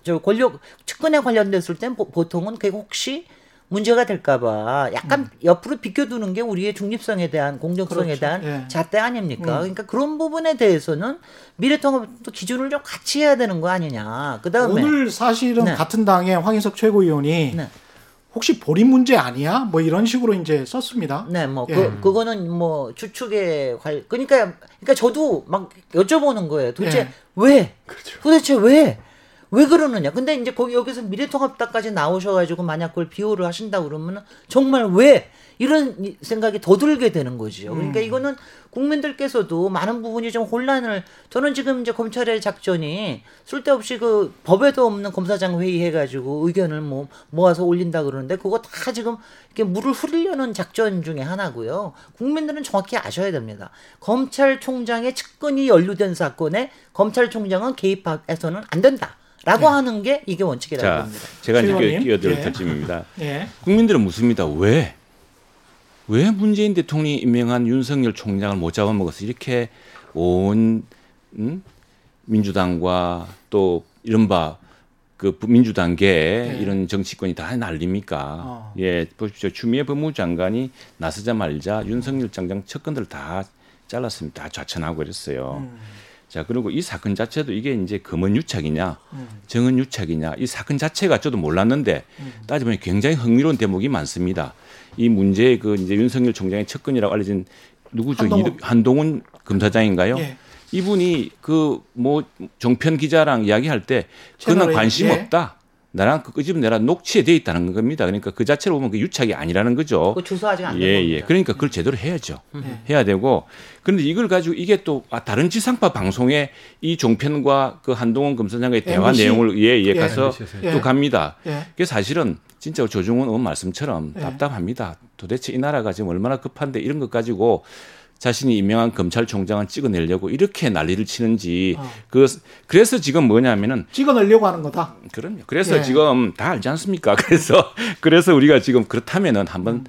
저 권력 측근에 관련됐을 땐 보- 보통은 그게 혹시 문제가 될까봐 약간 옆으로 비껴두는 게 우리의 중립성에 대한 공정성에 그렇죠. 대한 예. 잣대 아닙니까? 음. 그러니까 그런 부분에 대해서는 미래통합도 기준을 좀 같이 해야 되는 거 아니냐. 그 다음에 오늘 사실은 네. 같은 당의 황희석 최고위원이 네. 혹시 본인 문제 아니야? 뭐 이런 식으로 이제 썼습니다. 네, 뭐, 예. 그, 그거는 뭐, 추측에 관, 그러니까, 그러니까 저도 막 여쭤보는 거예요. 도대체 예. 왜? 그렇죠. 도대체 왜? 왜 그러느냐? 근데 이제 거기 여기서 미래통합당까지 나오셔가지고 만약 그걸 비호를 하신다 그러면 정말 왜? 이런 이- 생각이 더 들게 되는 거죠. 그러니까 음. 이거는 국민들께서도 많은 부분이 좀 혼란을 저는 지금 이제 검찰의 작전이 쓸데없이 그 법에도 없는 검사장 회의 해가지고 의견을 뭐 모아서 올린다 그러는데 그거 다 지금 이렇게 물을 흐리려는 작전 중에 하나고요. 국민들은 정확히 아셔야 됩니다. 검찰총장의 측근이 연루된 사건에 검찰총장은 개입해서는 안 된다. 라고 하는 게 이게 원칙이라고 자, 봅니다. 제가 이제? 끼- 끼어들 예. 터집니다. 예. 국민들은 묻습니다. 왜? 왜 문재인 대통령이 임명한 윤석열 총장을 못 잡아먹어서 이렇게 온 음? 민주당과 또 이른바 그 부- 민주당계 네. 이런 정치권이 다 난립니까? 어. 예, 보십시오. 추미애 법무장관이 나서자마자 윤석열 장장 측근들 다 잘랐습니다. 다 좌천하고 그랬어요. 음. 자, 그리고 이 사건 자체도 이게 이제 검은 유착이냐, 음. 정은 유착이냐, 이 사건 자체가 저도 몰랐는데 음. 따지면 굉장히 흥미로운 대목이 많습니다. 이 문제의 그 이제 윤석열 총장의 측근이라고 알려진 누구죠? 한동훈. 한동훈 검사장인가요? 예. 이분이 그뭐 정편 기자랑 이야기할 때 그는 관심 예. 없다. 나랑 그집 내라 녹취에 돼 있다는 겁니다. 그러니까 그 자체로 보면 그 유착이 아니라는 거죠. 그 주소 아직 안 예, 된 예. 겁니다. 그러니까 그걸 제대로 해야죠. 예. 해야 되고 그런데 이걸 가지고 이게 또 아, 다른 지상파 방송에 이 종편과 그 한동훈 검사장의 대화 MBC? 내용을 예, 예, 예. 가서 예. 또 갑니다. 예. 그게 사실은 진짜 조중훈 의원 말씀처럼 예. 답답합니다. 도대체 이 나라가 지금 얼마나 급한데 이런 것 가지고 자신이 임명한 검찰총장을 찍어내려고 이렇게 난리를 치는지 어. 그 그래서 지금 뭐냐면은 찍어내려고 하는 거다. 그럼요. 그래서 예. 지금 다 알지 않습니까? 그래서 그래서 우리가 지금 그렇다면은 한번 음.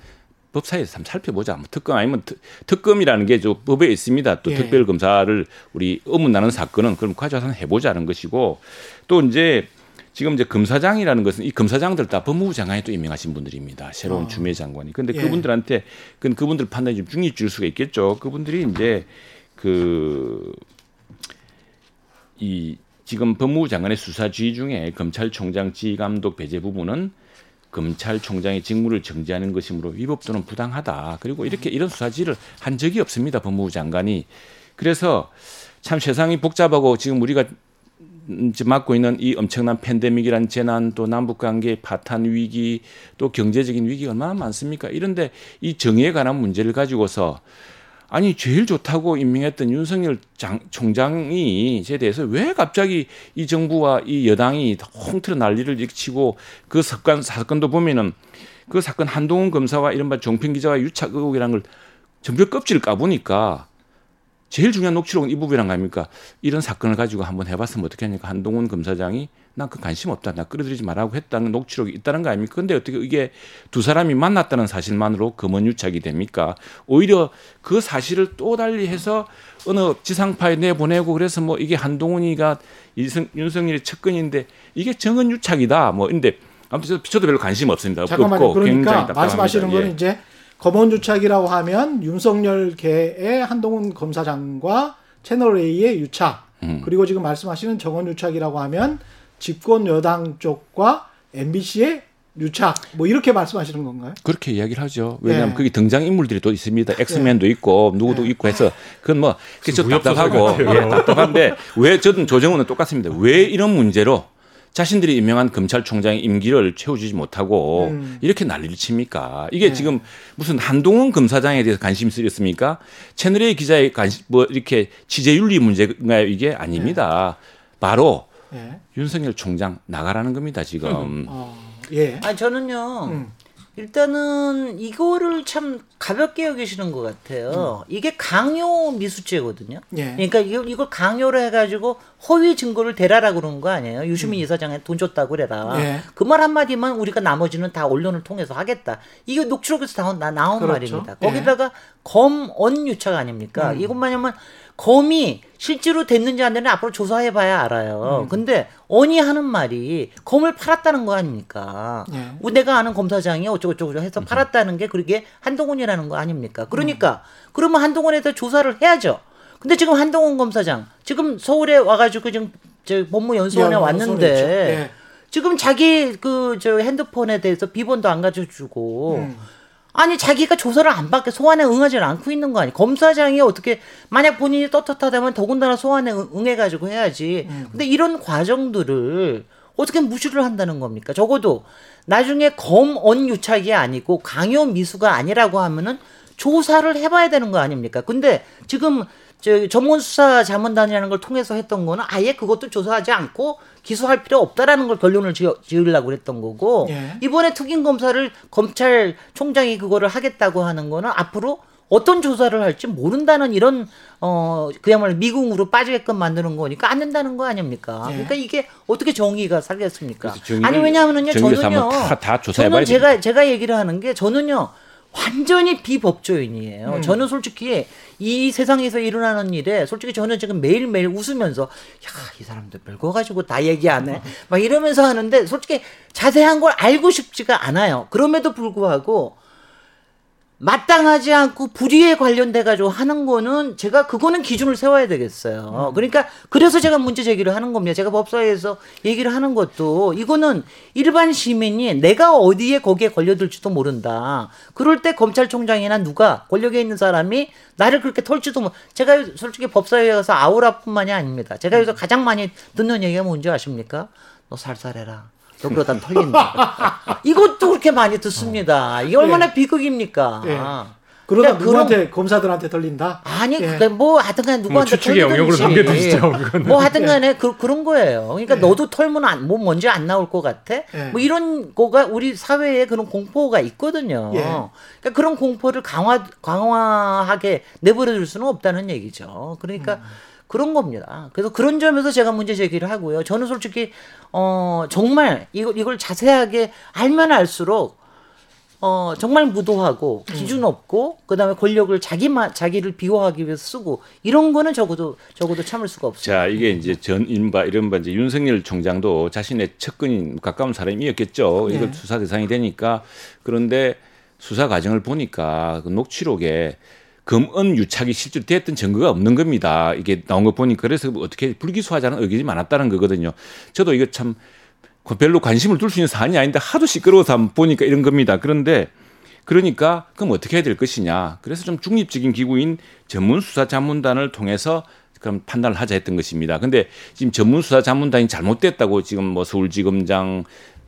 법사위에서 한번 살펴보자. 뭐 특검 아니면 특, 특검이라는 게 저 법에 있습니다. 또 예. 특별 검사를 우리 의문 나는 사건은 그럼 가져와서 한번 해보자는 것이고 또 이제 지금 이제 검사장이라는 것은 이 검사장들 다 법무부 장관이 또 임명하신 분들입니다. 새로운 어. 주미애 장관이. 근데 예. 그분들한테 그 그분들 판단이 좀 중립 줄 수가 있겠죠. 그분들이 이제 그 이 지금 법무부 장관의 수사 지휘 중에 검찰총장 지휘 감독 배제 부분은 검찰총장의 직무를 정지하는 것이므로 위법 또는 부당하다. 그리고 이렇게 이런 수사 지휘를 한 적이 없습니다. 법무부 장관이. 그래서 참 세상이 복잡하고 지금 우리가 맞고 있는 이 엄청난 팬데믹이란 재난 또 남북 관계 파탄 위기 또 경제적인 위기가 얼마나 많습니까? 이런데 이 정의에 관한 문제를 가지고서 아니 제일 좋다고 임명했던 윤석열 장, 총장이 제 대해서 왜 갑자기 이 정부와 이 여당이 홍틀어 난리를 일치고 그 사건 사건도 보면은 그 사건 한동훈 검사와 이른바 종편 기자와 유착 의혹이라는 걸 전부 껍질을 까보니까 제일 중요한 녹취록은 이 부분이란 거 아닙니까? 이런 사건을 가지고 한번 해봤으면 어떻게 하니까 한동훈 검사장이 난 그 관심 없다. 나 끌어들이지 말라고 했다는 녹취록이 있다는 거 아닙니까? 근데 어떻게 이게 두 사람이 만났다는 사실만으로 검언 유착이 됩니까? 오히려 그 사실을 또 달리 해서 어느 지상파에 내보내고 그래서 뭐 이게 한동훈이가 이승, 윤석열의 측근인데 이게 정언 유착이다. 뭐 근데 아무튼 저도 별로 관심 없습니다. 잠깐만요. 없고 굉장히 그러니까 답답합니다. 말씀하시는 예. 거는 이제 검언 유착이라고 하면 윤석열계의 한동훈 검사장과 채널 A의 유착 음. 그리고 지금 말씀하시는 정원 유착이라고 하면 집권 여당 쪽과 MBC의 유착 뭐 이렇게 말씀하시는 건가요? 그렇게 이야기를 하죠. 왜냐하면 예. 거기 등장 인물들이 또 있습니다. 엑스맨도 있고 누구도 예. 있고 해서 그건 뭐 그게 무협소설 답답하고. 예, 답답한데 왜 저는 조정훈은 똑같습니다. 왜 이런 문제로 자신들이 임명한 검찰총장의 임기를 채워주지 못하고 음. 이렇게 난리를 칩니까? 이게 네. 지금 무슨 한동훈 검사장에 대해서 관심 쓰였습니까? 채널A 기자의 관심 뭐 이렇게 취재윤리 문제가요? 이게 아닙니다. 바로 예. 윤석열 총장 나가라는 겁니다. 지금. 어, 예. 아 저는요. 음. 일단은 이거를 참 가볍게 여기시는 것 같아요. 이게 강요 미수죄거든요. 예. 그러니까 이걸, 이걸 강요를 해가지고 허위 증거를 대라라 그러는 거 아니에요? 유시민 이사장에 돈 줬다고 그래라. 음. 예. 그말 한마디만 우리가 나머지는 다 언론을 통해서 하겠다. 이게 녹취록에서 나온, 나, 나온 그렇죠. 말입니다. 예. 거기다가 검언 유착 아닙니까? 음. 이것만이면 검이 실제로 됐는지 안 됐는지 앞으로 조사해봐야 알아요. 음. 근데 언이 하는 말이 검을 팔았다는 거 아닙니까? 예. 뭐 내가 아는 검사장이 어쩌고저쩌고 해서 팔았다는 게 그게 한동훈이라는 거 아닙니까? 그러니까 그러면 한동훈에 대해 조사를 해야죠. 근데 지금 한동훈 검사장 지금 서울에 와가지고 지금 저 법무연수원에 예, 왔는데. 예. 지금 자기 그 저 핸드폰에 대해서 비번도 안 가져주고 음. 아니 자기가 조사를 안 받게 소환에 응하지 않고 있는 거 아니 검사장이 어떻게 만약 본인이 떳떳하다면 더군다나 소환에 응- 응해가지고 해야지. 음. 근데 이런 과정들을 어떻게 무시를 한다는 겁니까? 적어도 나중에 검언 유착이 아니고 강요 미수가 아니라고 하면은 조사를 해봐야 되는 거 아닙니까? 근데 지금 저 전문 수사 자문단이라는 걸 통해서 했던 거는 아예 그것도 조사하지 않고 기소할 필요 없다라는 걸 결론을 지어, 지으려고 그랬던 거고 예. 이번에 특임 검사를 검찰총장이 그거를 하겠다고 하는 거는 앞으로 어떤 조사를 할지 모른다는 이런 어 그야말로 미궁으로 빠지게끔 만드는 거니까 안 된다는 거 아닙니까? 예. 그러니까 이게 어떻게 정의가 살겠습니까? 정의를- 아니 왜냐하면은요 정의를 저는요 다- 다 조사해봐야 저는 제가 제가 얘기를 하는 게 저는요 완전히 비법조인이에요. 음. 저는 솔직히 이 세상에서 일어나는 일에 솔직히 저는 지금 매일매일 웃으면서 야, 이 사람들 별거 가지고 다 얘기 안 해. 막 이러면서 하는데 솔직히 자세한 걸 알고 싶지가 않아요. 그럼에도 불구하고 마땅하지 않고 불의에 관련돼 가지고 하는 거는 제가 그거는 기준을 세워야 되겠어요. 그러니까 그래서 제가 문제 제기를 하는 겁니다. 제가 법사위에서 얘기를 하는 것도 이거는 일반 시민이 내가 어디에 거기에 걸려들지도 모른다. 그럴 때 검찰총장이나 누가 권력에 있는 사람이 나를 그렇게 털지도 못. 제가 솔직히 법사위에 가서 아우라뿐만이 아닙니다. 제가 여기서 가장 많이 듣는 얘기가 뭔지 아십니까? 너 살살해라. 너 그러다 털린다. 이것도 그렇게 많이 듣습니다. 이게 얼마나 비극입니까? 예. 그러다 그러니까 누구한테 검사들한테 털린다. 아니, 예. 그러니까 뭐 하여튼간 누구한테 추측의 영역으로 털리든지. 남겨두시죠, 그거는. 뭐 하여튼간에 그, 그런 거예요. 그러니까 너도 털면 안, 뭐 먼저 안 나올 것 같아? 예. 뭐 이런 거가 우리 사회에 그런 공포가 있거든요. 예. 그러니까 그런 공포를 강화, 강화하게 내버려둘 수는 없다는 얘기죠. 그러니까 음. 그런 겁니다. 그래서 그런 점에서 제가 문제 제기를 하고요. 저는 솔직히, 어, 정말 이걸, 이걸 자세하게 알면 알수록 어, 정말 무도하고 기준 없고 그다음에 권력을 자기만 자기를 비호하기 위해서 쓰고 이런 거는 적어도 적어도 참을 수가 없어요. 자, 이게 이제 전 인바 이른바 이제 윤석열 총장도 자신의 측근인 가까운 사람이었겠죠. 네. 수사 대상이 되니까 그런데 수사 과정을 보니까 그 녹취록에 금은 유착이 실제로 됐던 증거가 없는 겁니다. 이게 나온 거 보니까 그래서 어떻게 불기소하자는 의견이 많았다는 거거든요. 저도 이거 참 별로 관심을 둘 수 있는 사안이 아닌데 하도 시끄러워서 보니까 이런 겁니다. 그런데 그러니까 그럼 어떻게 해야 될 것이냐. 그래서 좀 중립적인 기구인 전문 수사 자문단을 통해서 그럼 판단을 하자 했던 것입니다. 근데 지금 전문 수사 자문단이 잘못됐다고 지금 뭐 서울지검장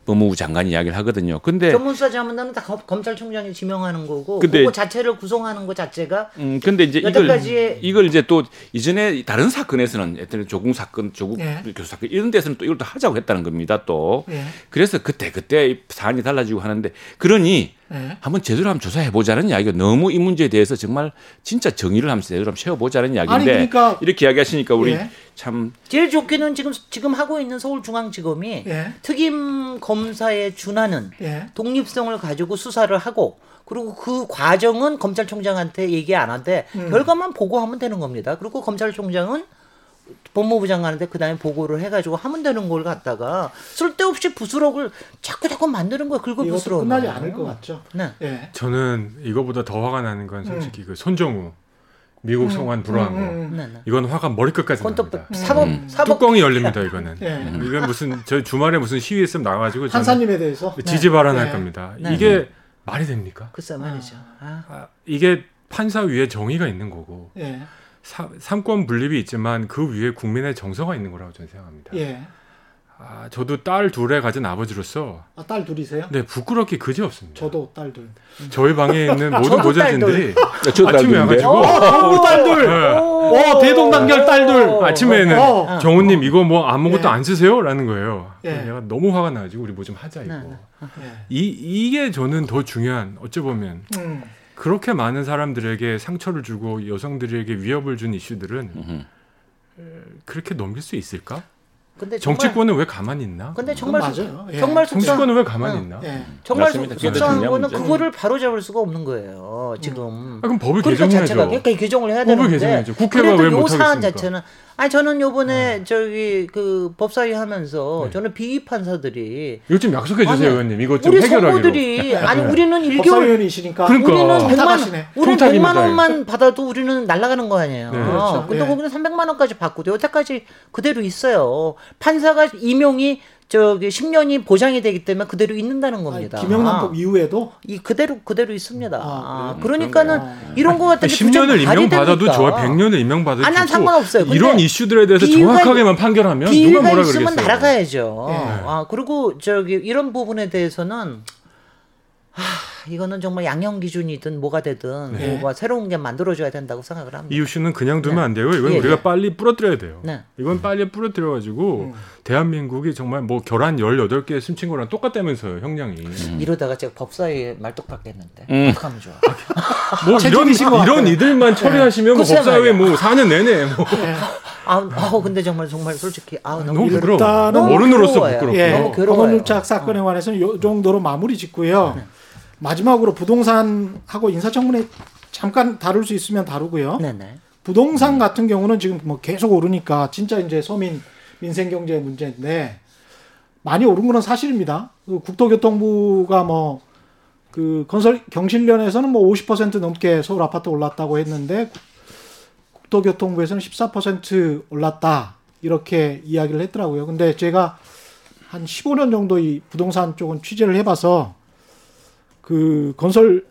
법무부 장관이 이야기를 하거든요. 근데 전문수사 자문단은 다 검- 검찰총장이 지명하는 거고 근데- 그거 자체를 구성하는 것 자체가 음 근데 이제 이걸 이걸 이제 또 이전에 다른 사건에서는 예를 조국 사건, 조국 예. 교수 사건 이런 데서는 또 이걸 또 하자고 했다는 겁니다. 또 예. 그래서 그때 그때 사안이 달라지고 하는데 그러니 예. 한번 제대로 한번 조사해 보자는 이야기가 너무 이 문제에 대해서 정말 진짜 정의를 하면서 제대로 한번 세워 보자는 이야기인데 그러니까- 이렇게 이야기하시니까 우리 예. 참 제일 좋게는 지금 지금 하고 있는 서울중앙지검이 예. 특임 검사에 준하는 예. 독립성을 가지고 수사를 하고 그리고 그 과정은 검찰총장한테 얘기 안 하되 음. 결과만 보고하면 되는 겁니다. 그리고 검찰총장은 법무부 장관한테 그 다음에 보고를 해가지고 하면 되는 걸 갖다가 쓸데없이 부스럭을 자꾸 자꾸 만드는 거야. 긁어 부스럭. 끝나지 않을 것 같죠. 네. 예. 저는 이거보다 더 화가 나는 건 솔직히 그 손정우 미국 송환 불허한 거. 음, 음. 네, 네. 이건 화가 머리끝까지 납니다. 사법 사법 뚜껑이 열립니다 이거는. 예. 이건 무슨 저 주말에 무슨 시위 있으면 나가지고 저는 한사님에 대해서 지지 발언할 네. 겁니다. 네. 이게 말이 됩니까? 글쎄 말이죠. 아. 아, 이게 판사 위에 정의가 있는 거고 예. 사, 삼권 분립이 있지만 그 위에 국민의 정서가 있는 거라고 저는 생각합니다. 예. 아, 저도 딸 둘에 가진 아버지로서 아, 딸 둘이세요? 네 부끄럽기 그지 없습니다. 저도 딸 둘. 저희 방에 있는 모든 보좌진들이 저도 아침에. 와가지고 어, 딸 둘. 네. 어, 대동단결 딸 둘. 아침에는 어. 정우님 이거 뭐 아무것도 예. 안 쓰세요라는 거예요. 예. 내가 너무 화가 나가지고 우리 뭐 좀 하자 이거. 네, 네. 예. 이 이게 저는 더 중요한 어찌 보면 음. 그렇게 많은 사람들에게 상처를 주고 여성들에게 위협을 준 이슈들은. 그렇게 넘길 수 있을까? 근데 정말 정치권은 왜 가만히 있나? 근데 정말 맞아요. 예. 정말 속상 정치권은 왜 가만히 어. 있나? 예. 정말. 속- 그게 속상한 거는 문제죠. 그거를 바로 잡을 수가 없는 거예요. 지금. 아, 그럼 법을 그러니까 개정해야죠. 자체가 그러니까 이 개정을 해야 법을 되는데 개정해야죠. 국회가 왜요 못하겠습니까? 사안 자체는 아니 저는 요번에 저기 그 법사위 하면서 네. 저는 비위 판사들이 이거 좀 약속해 주세요, 아니, 의원님. 이것 좀 우리 해결하기로. 성모들이 아니 네. 우리는 1개월 법사위원이시니까. 그러니까. 우리는 100만 청탁하시네. 우리는 청탁입니다, 100만 원만 받아도 우리는 날아가는 거 아니에요. 네. 그렇죠. 근데 예. 거기는 300만 원까지 받고 여태까지 그대로 있어요. 판사가 임용이 저기 10년이 보장이 되기 때문에 그대로 있는다는 겁니다. 김영란법 이후에도 이 그대로 그대로 있습니다. 아, 그러니까는 그런가요? 이런 거 같은 게 10년을 부정 발이 임명받아도? 좋아, 100년을 임명받아도 아니, 난 좋고 상관없어요. 이런 이슈들에 대해서 비위가- 정확하게만 판결하면 누가 뭐라 있으면 그러겠어요. 날아가야죠. 예. 아 그리고 저기 이런 부분에 대해서는 아 이거는 정말 양형 기준이든 뭐가 되든 네. 뭐가 새로운 게 만들어줘야 된다고 생각을 합니다. 이 이슈는 그냥 두면 안 돼요. 이건 예, 우리가 예. 빨리 부러뜨려야 돼요. 네. 이건 빨리 부러뜨려 가지고 음. 대한민국이 정말 뭐 결한 18개 숨친 거랑 똑같다면서요, 형량이. 이러다가 제가 법사위에 말뚝 박겠는데 음. 어떡하면 좋아. 뭐 이런 이런. 이들만 처리하시면 뭐 법사위에. 뭐 4년 내내 뭐 아, 아우 근데 정말 정말 솔직히 아 너무 너무 부끄러워. 일단은 어른으로서. 부끄럽고. 예, 너무 괴로워요. 법원유착 사건에 관해서는 이 정도로 마무리 짓고요. 마지막으로 부동산하고 인사청문회 잠깐 다룰 수 있으면 다루고요. 네네. 부동산 같은 경우는 지금 뭐 계속 오르니까 진짜 이제 서민 민생 경제 문제인데 많이 오른 거는 사실입니다. 그 국토교통부가 뭐 그 건설 경실련에서는 뭐 50% 넘게 서울 아파트 올랐다고 했는데 국토교통부에서는 14% 올랐다 이렇게 이야기를 했더라고요. 근데 제가 한 15년 정도 이 부동산 쪽은 취재를 해봐서 그 건설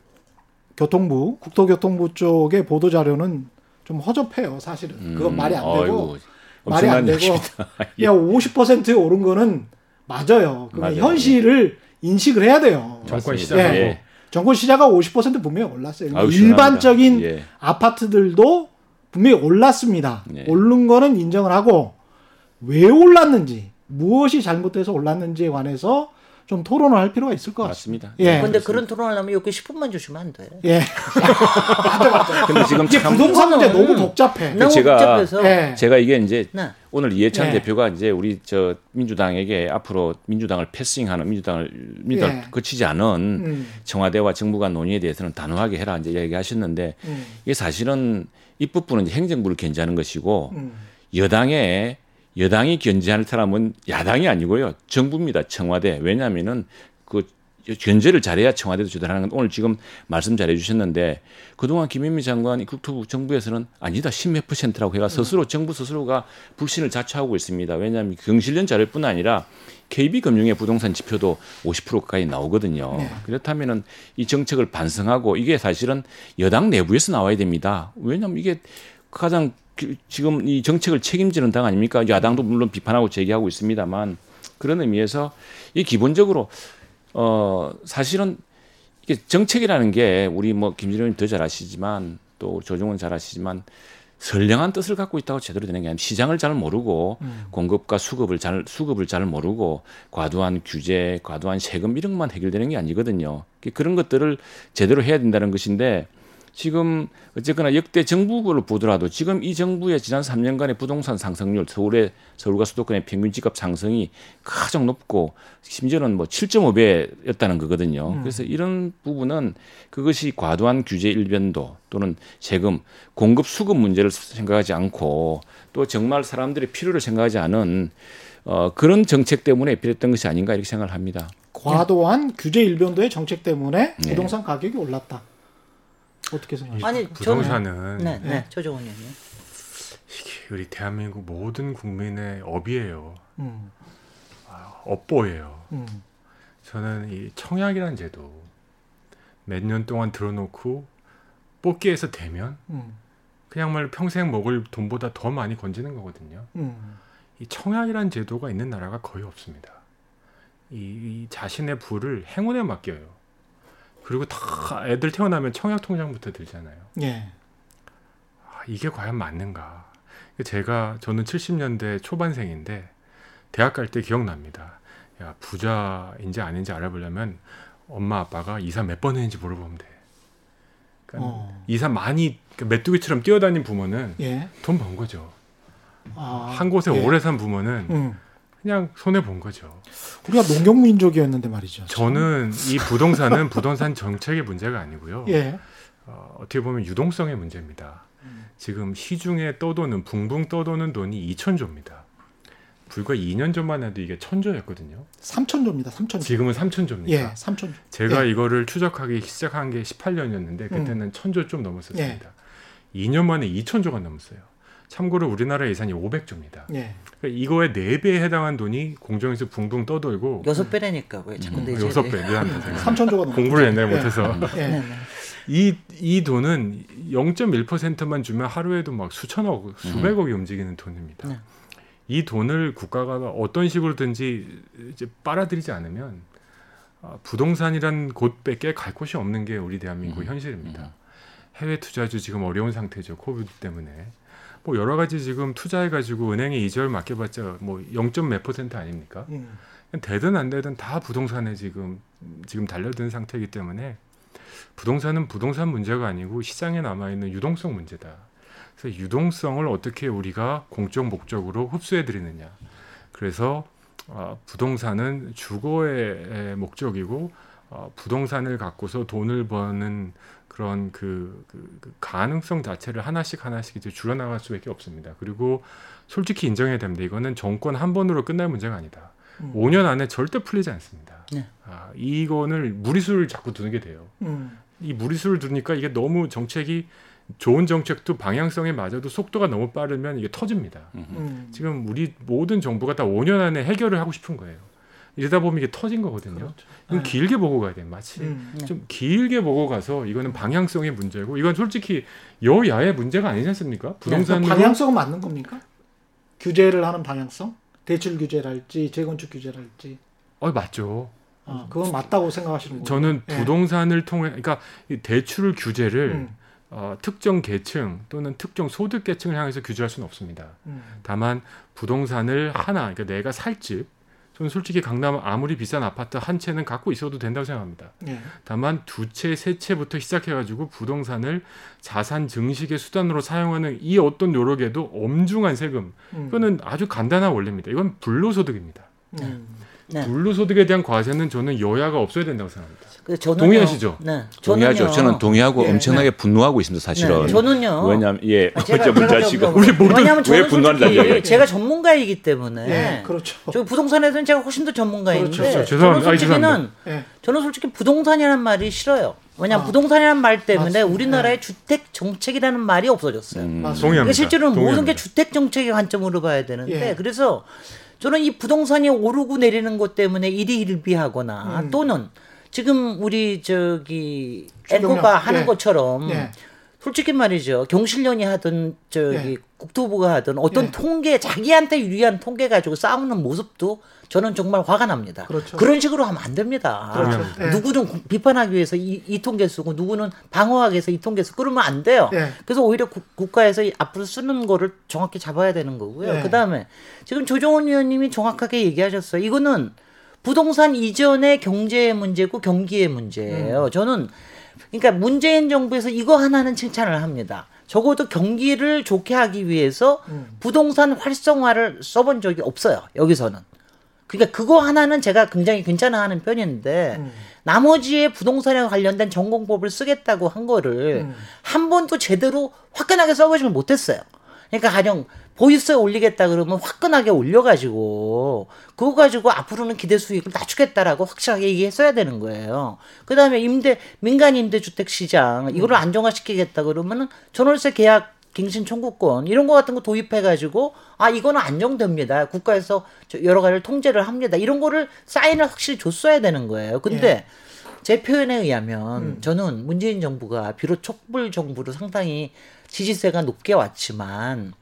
교통부 국토교통부 쪽의 보도 자료는 좀 허접해요. 사실은 그건 말이 안 되고 아이고, 말이 안 되고 이야기입니다. 그냥 50% 오른 거는 맞아요. 맞아요. 현실을 인식을 해야 돼요. 정권 맞습니다. 시작하고 예. 정권 시자가 50% 분명히 올랐어요. 아유, 일반적인 시원합니다. 예. 아파트들도 분명히 올랐습니다. 네. 오른 거는 인정을 하고 왜 올랐는지 무엇이 잘못돼서 올랐는지에 관해서 좀 토론을 할 필요가 있을 것 같습니다. 맞습니다. 예. 근데 그런 토론하려면 여기 10분만 주시면 안 돼. 예. 맞아 맞아. 근데 지금 이게 참 부동산 문제 너무 복잡해. 너무 제가- 복잡해서. 예. 제가 이게 이제 네. 오늘 이해찬 네. 대표가 이제 우리 저 민주당에게 앞으로 민주당을 패싱하는 민주당을 민주당 예. 거치지 않은 음, 청와대와 정부 간 논의에 대해서는 단호하게 해라 이제 얘기하셨는데 음, 이게 사실은 입법부는 이제 행정부를 견제하는 것이고 음. 여당에 여당이 견제하는 사람은 야당이 아니고요 정부입니다 청와대 왜냐하면은 그 견제를 잘해야 청와대도 조달하는 건 오늘 지금 말씀 잘해 주셨는데 그동안 김현미 장관이 국토부 정부에서는 아니다 십몇 퍼센트라고 해가 스스로 정부 스스로가 불신을 자초하고 있습니다 왜냐하면 경실련 자료뿐 아니라 KB금융의 부동산 지표도 50% 가까이 나오거든요. 네. 그렇다면은 이 정책을 반성하고 이게 사실은 여당 내부에서 나와야 됩니다. 왜냐하면 이게 가장 그- 지금 이 정책을 책임지는 당 아닙니까? 야당도 물론 비판하고 제기하고 있습니다만 그런 의미에서 이 기본적으로 어 사실은 이게 정책이라는 게 우리 뭐 김진영님 더 잘 아시지만 또 조정은 잘 아시지만 선량한 뜻을 갖고 있다고 제대로 되는 게 아니라 시장을 잘 모르고 음. 공급과 수급을 잘 수급을 잘 모르고 과도한 규제, 과도한 세금 이런 것만 해결되는 게 아니거든요. 그런 것들을 제대로 해야 된다는 것인데 지금 어쨌거나 역대 정부를 보더라도 지금 이 정부의 지난 3년간의 부동산 상승률 서울의 서울과 수도권의 평균 집값 상승이 가장 높고 심지어는 뭐 7.5배였다는 거거든요. 음. 그래서 이런 부분은 그것이 과도한 규제 일변도 또는 세금 공급 수급 문제를 생각하지 않고 또 정말 사람들의 필요를 생각하지 않은 어, 그런 정책 때문에 필요했던 것이 아닌가 이렇게 생각을 합니다. 과도한 규제 일변도의 정책 때문에 네. 부동산 가격이 올랐다. 어떻게 생각하세요? 아니 부동산은 네, 네, 네. 조정원 의원님. 이게 우리 대한민국 모든 국민의 업이에요. 음, 업보예요. 음, 저는 이 청약이라는 제도 몇 년 동안 들어놓고 뽑기에서 되면 음, 그냥 말 평생 먹을 돈보다 더 많이 건지는 거거든요. 음, 이 청약이라는 제도가 있는 나라가 거의 없습니다. 이, 이 자신의 부를 행운에 맡겨요. 그리고 다 애들 태어나면 청약 통장부터 들잖아요. 예, 아, 이게 과연 맞는가? 제가 저는 70년대 초반생인데 대학 갈 때 기억납니다. 야 부자인지 아닌지 알아보려면 엄마 아빠가 이사 몇 번 했는지 물어보면 돼. 그러니까 어, 이사 많이 그러니까 메뚜기처럼 뛰어다닌 부모는 예, 돈번 거죠. 아, 한 곳에 예. 오래 산 부모는 음, 그냥 손해 본 거죠. 우리가 농경 민족이었는데 말이죠. 저는 이 부동산은 부동산 정책의 문제가 아니고요. 예, 어, 어떻게 보면 유동성의 문제입니다. 지금 시중에 떠도는 붕붕 떠도는 돈이 2천조입니다. 불과 2년 전만 해도 이게 천조였거든요. 3천조입니다. 3천조. 지금은 3천조입니다. 예, 3천조. 제가 예. 이거를 추적하기 시작한 게 18년이었는데 그때는 천조 좀 예. 넘었었습니다. 2년 만에 2천조가 넘었어요. 참고로 우리나라 예산이 500조입니다. 예, 그러니까 이거의 4배에 해당한 돈이 공정에서 붕붕 떠돌고 여섯 배라니까 왜 자꾸 음, 내지? 여섯 배 미안합니다. 제가. 3천조가 넘 공부를 옛날에 못해서 예, 네, 네. 이, 이 돈은 0.1%만 주면 하루에도 막 수천억, 수백억이 움직이는 돈입니다. 네. 이 돈을 국가가 어떤 식으로든지 이제 빨아들이지 않으면 아, 부동산이란 곳밖에 갈 곳이 없는 게 우리 대한민국 의 현실입니다. 해외 투자주 지금 어려운 상태죠. 코비드 때문에. 뭐 여러 가지 지금 투자해가지고 은행에 이자를 맡겨봤자 뭐 0. 몇 퍼센트 아닙니까? 음, 되든 안 되든 다 부동산에 지금 지금 달려든 상태이기 때문에 부동산은 부동산 문제가 아니고 시장에 남아 있는 유동성 문제다. 그래서 유동성을 어떻게 우리가 공적 목적으로 흡수해 드리느냐. 그래서 어, 부동산은 주거의 목적이고 어, 부동산을 갖고서 돈을 버는 그런 그, 그, 그 가능성 자체를 하나씩 하나씩 이제 줄여나갈 수밖에 없습니다. 그리고 솔직히 인정해야 됩니다. 이거는 정권 한 번으로 끝날 문제가 아니다. 음. 5년 안에 절대 풀리지 않습니다. 네. 아, 이거를 무리수를 자꾸 두는 게 돼요. 음, 이 무리수를 두니까 이게 너무 정책이 좋은 정책도 방향성에 맞아도 속도가 너무 빠르면 이게 터집니다. 음. 지금 우리 모든 정부가 다 5년 안에 해결을 하고 싶은 거예요. 이러다 보면 이게 터진 거거든요. 그렇죠. 이건 네. 길게 보고 가야 돼요. 마치 음, 네. 좀 길게 보고 가서 이거는 방향성의 문제고 이건 솔직히 여야의 문제가 아니지 않습니까? 부동산으로 방향성은 맞는 겁니까? 규제를 하는 방향성? 대출 규제랄지 재건축 규제랄지 어 맞죠. 아, 그건 맞다고 생각하시는 거예요? 저는 예. 부동산을 통해 그러니까 이 대출 규제를 음, 어, 특정 계층 또는 특정 소득 계층을 향해서 규제할 수는 없습니다. 음, 다만 부동산을 하나 그러니까 내가 살 집, 저는 솔직히 강남 아무리 비싼 아파트 한 채는 갖고 있어도 된다고 생각합니다. 예. 다만 두 채, 세 채부터 시작해가지고 부동산을 자산 증식의 수단으로 사용하는 이 어떤 노력에도 엄중한 세금, 음, 이거는 아주 간단한 원리입니다. 이건 불로소득입니다. 음, 네. 불로소득에 대한 과세는 저는 여야가 없어야 된다고 생각합니다. 그래서 저는요, 동의하시죠? 네. 동의하죠. 저는 동의하고 예, 엄청나게 분노하고 있습니다. 사실은. 네, 저는요. 왜냐하면 예, 아, 제가 하시고 좀- 우리 모두 왜냐하면 왜 저는 분노한다 솔직히 이야기예요? 제가 전문가이기 때문에 예, 그렇죠. 저 부동산에서는 제가 훨씬 더 전문가인데 그렇죠. 죄송합니다. 저는 솔직히는 죄송합니다. 예. 저는 솔직히 부동산이라는 말이 싫어요. 왜냐하면 아. 부동산이라는 말 때문에 맞습니다. 우리나라의 네. 주택 정책이라는 말이 없어졌어요. 음, 맞습니다. 동의합니다. 그러니까 실제로는 모든 게 동의합니다. 주택 정책의 관점으로 봐야 되는데 예. 그래서 저는 이 부동산이 오르고 내리는 것 때문에 일희일비하거나 음. 또는 지금 우리 저기 앵커가 하는 예. 것처럼 예. 솔직히 말이죠. 경실련이 하든 저기 예. 국토부가 하든 어떤 예. 통계 자기한테 유리한 통계 가지고 싸우는 모습도 저는 정말 화가 납니다. 그렇죠. 런 식으로 하면 안 됩니다. 그렇죠. 예. 누구는 구- 비판하기 위해서 이, 이 통계 쓰고 누구는 방어하기 위해서 이 통계 쓰고 그러면 안 돼요. 예. 그래서 오히려 국, 국가에서 이 앞으로 쓰는 거를 정확히 잡아야 되는 거고요. 예. 그다음에 지금 조정원 의원님이 정확하게 얘기하셨어요. 이거는 부동산 이전의 경제 문제고 경기의 문제예요. 저는 그러니까 문재인 정부에서 이거 하나는 칭찬을 합니다. 적어도 경기를 좋게 하기 위해서 부동산 활성화를 써본 적이 없어요. 여기서는. 그러니까 그거 하나는 제가 굉장히 괜찮아하는 편인데 나머지의 부동산에 관련된 전공법을 쓰겠다고 한 거를 한 번도 제대로 화끈하게 써보지를 못했어요. 그러니까 가령 보이스에 올리겠다 그러면 화끈하게 올려가지고 그거 가지고 앞으로는 기대 수익을 낮추겠다라고 확실하게 얘기했어야 되는 거예요. 그 다음에 임대 민간 임대주택 시장 이거를 안정화시키겠다 그러면은 전월세 계약 갱신 청구권 이런 거 같은 거 도입해 가지고 아 이거는 안정됩니다. 국가에서 저 여러 가지를 통제를 합니다. 이런 거를 사인을 확실히 줬어야 되는 거예요. 근데 제 표현에 의하면 저는 문재인 정부가 비록 촛불 정부로 상당히 지지세가 높게 왔지만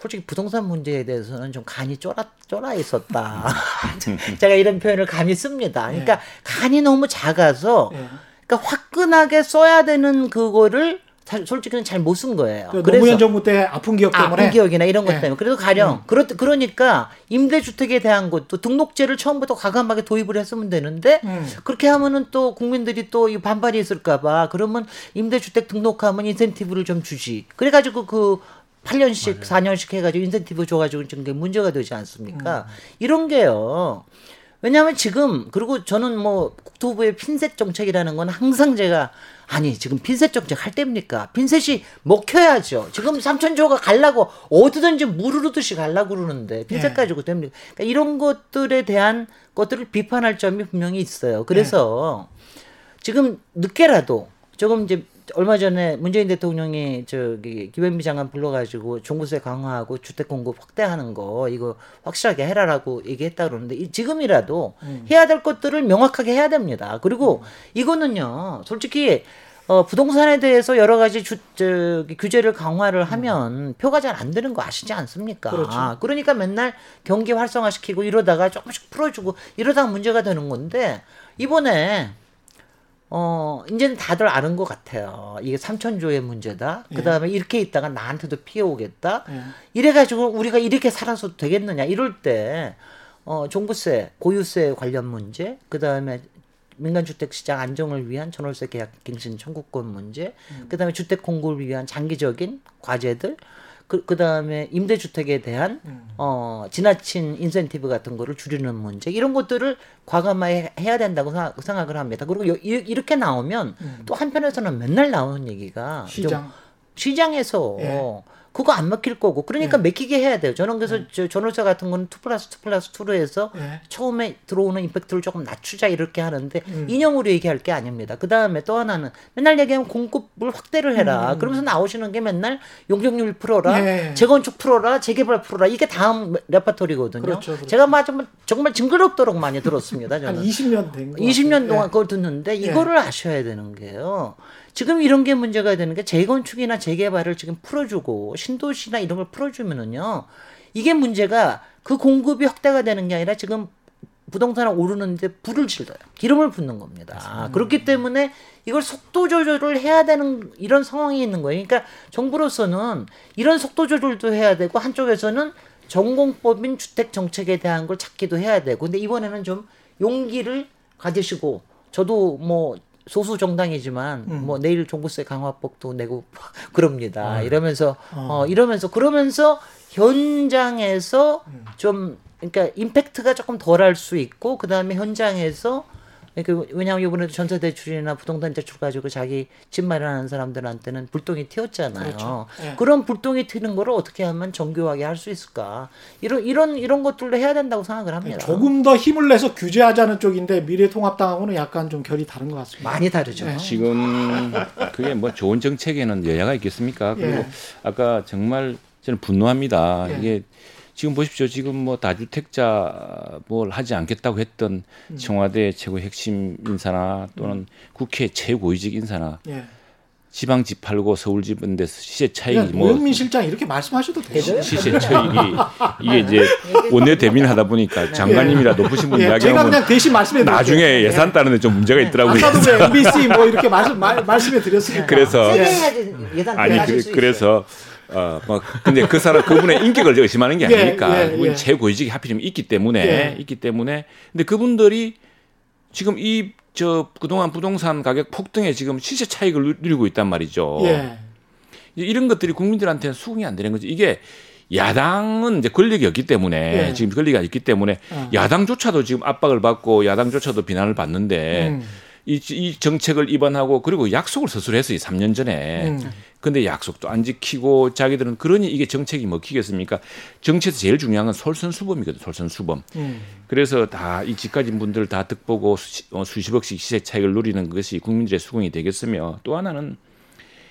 솔직히 부동산 문제에 대해서는 좀 간이 쫄아 쫄아 있었다. 제가 이런 표현을 감히 씁니다. 그러니까 간이 너무 작아서 예. 그러니까 화끈하게 써야 되는 그거를 사- 솔직히는 잘 못 쓴 거예요. 그 노무현 정부 때 아픈 기억 때문에 아픈 기억이나 이런 것 예. 때문에 그래도 가령 그렇 그러니까 임대주택에 대한 것도 등록제를 처음부터 과감하게 도입을 했으면 되는데 음. 그렇게 하면은 또 국민들이 또이 반발이 있을까봐 그러면 임대주택 등록하면 인센티브를 좀 주지 그래가지고 그 8년씩 4년씩 해가지고 인센티브 줘가지고 지금 문제가 되지 않습니까? 이런 게요. 왜냐하면 지금 그리고 저는 뭐 국토부의 핀셋 정책이라는 건 항상 제가 아니 지금 핀셋 정책 할 때입니까? 핀셋이 먹혀야죠. 지금 삼천조가 갈라고 어디든지 물 흐르듯이 갈라고 그러는데 핀셋 예. 가지고 됩니까? 그러니까 이런 것들에 대한 것들을 비판할 점이 분명히 있어요. 그래서 지금 늦게라도 조금 이제 얼마 전에 문재인 대통령이 저기 김현미 장관 불러가지고 종부세 강화하고 주택 공급 확대하는 거 이거 확실하게 해라라고 얘기했다 그러는데 이- 지금이라도 해야 될 것들을 명확하게 해야 됩니다. 그리고 이거는요, 솔직히 어, 부동산에 대해서 여러 가지 주, 저기, 규제를 강화를 하면 표가 잘 안 되는 거 아시지 않습니까? 그렇죠. 그러니까 맨날 경기 활성화시키고 이러다가 조금씩 풀어주고 이러다가 문제가 되는 건데 이번에 어, 이제는 다들 아는 것 같아요. 이게 삼천조의 문제다. 그 다음에 이렇게 있다가 나한테도 피해 오겠다. 예. 이래가지고 우리가 이렇게 살아서 되겠느냐. 이럴 때, 어, 종부세, 고유세 관련 문제, 그 다음에 민간주택 시장 안정을 위한 전월세 계약 갱신 청구권 문제, 그 다음에 주택 공급을 위한 장기적인 과제들, 그, 그 다음에 임대주택에 대한, 어, 지나친 인센티브 같은 거를 줄이는 문제, 이런 것들을 과감하게 해야 된다고 생각, 생각을 합니다. 그리고 요- 이- 이렇게 나오면 또 한편에서는 맨날 나오는 얘기가 좀 시장 시장에서 예. 그거 안 먹힐 거고 그러니까 먹히게 해야 돼요. 저는 그래서 저 전월세 같은 거는 2 플러스 2 플러스 2로 해서 예. 처음에 들어오는 임팩트를 조금 낮추자 이렇게 하는데 음. 이념으로 얘기할 게 아닙니다. 그 다음에 또 하나는 맨날 얘기하면 공급을 확대를 해라. 그러면서 나오시는 게 맨날 용적률 풀어라, 음. 예. 재건축 풀어라, 재개발 풀어라. 이게 다음 레퍼토리거든요. 그렇죠, 그렇죠. 제가 막 정말, 정말 징그럽도록 많이 들었습니다. 한 저는. 20년 된 거. 20년 동안 예. 그걸 듣는데 이거를 아셔야 되는 게요. 지금 이런 게 문제가 되는 게 재건축이나 재개발을 지금 풀어주고 신도시나 이런 걸 풀어주면은요. 이게 문제가 그 공급이 확대가 되는 게 아니라 지금 부동산을 오르는데 불을 질러요. 기름을 붓는 겁니다. 그렇기 때문에 이걸 속도 조절을 해야 되는 이런 상황이 있는 거예요. 그러니까 정부로서는 이런 속도 조절도 해야 되고 한쪽에서는 전공법인 주택 정책에 대한 걸 찾기도 해야 되고 근데 이번에는 좀 용기를 가지시고 저도 뭐 소수 정당이지만 음. 뭐 내일 종부세 강화법도 내고 그럽니다. 아. 이러면서 어 이러면서 그러면서 현장에서 음. 좀 그러니까 임팩트가 조금 덜 할 수 있고 그다음에 현장에서 그러니까 왜냐하면 이번에도 전세 대출이나 부동산 대출 가지고 자기 집 마련하는 사람들한테는 불똥이 튀었잖아요. 그렇죠. 예. 그런 불똥이 튀는 거를 어떻게 하면 정교하게 할 수 있을까? 이런 이런 이런 것들도 해야 된다고 생각을 합니다. 조금 더 힘을 내서 규제하자는 쪽인데 미래통합당하고는 약간 좀 결이 다른 것 같습니다. 많이 다르죠. 네. 지금 그게 뭐 좋은 정책에는 여야가 있겠습니까? 그리고 예. 아까 정말 저는 분노합니다. 예. 이게 지금 보십시오. 지금 뭐 다주택자 뭘 하지 않겠다고 했던 청와대 최고 핵심 인사나 또는 국회 최고위직 인사나 예. 지방 집 팔고 서울 집은 데서 시세 차익이 뭐 노영민 실장 이렇게 말씀하셔도 돼요. 되죠? 시세 차익이 이게 이제 원내 대변 하다 보니까 장관님이라 높으신 분 예, 제가 이야기하면 그냥 대신 말씀해 드릴게요. 나중에 예산 따는데 좀 문제가 있더라고요. 아까도 그 MBC 뭐 이렇게 말씀 말, 말씀해 드렸으니까. 그래서 예산 아니 그. 그래서 어 뭐 근데 그 사람 그분의 인격을 의심하는 게 예, 아니니까 예, 그분이 예. 최고위직이 하필이면 있기 때문에 예. 있기 때문에 근데 그분들이 지금 이 저 그동안 부동산 가격 폭등에 지금 시세 차익을 누- 누리고 있단 말이죠. 예. 이런 것들이 국민들한테는 수긍이 안 되는 거죠. 이게 야당은 이제 권력이 없기 때문에 예. 지금 권리가 있기 때문에 어. 야당조차도 지금 압박을 받고 야당조차도 비난을 받는데 음. 이, 이 정책을 입안하고 그리고 약속을 스스로 했어요. 3년 전에. 음. 근데 약속도 안 지키고 자기들은 그러니 이게 정책이 먹히겠습니까? 정치에서 제일 중요한 건 솔선수범이거든. 솔선수범. 음. 그래서 다 이 집가진 분들 다 득보고 수, 어, 수십억씩 시세 차익을 누리는 것이 국민들의 수긍이 되겠으며 또 하나는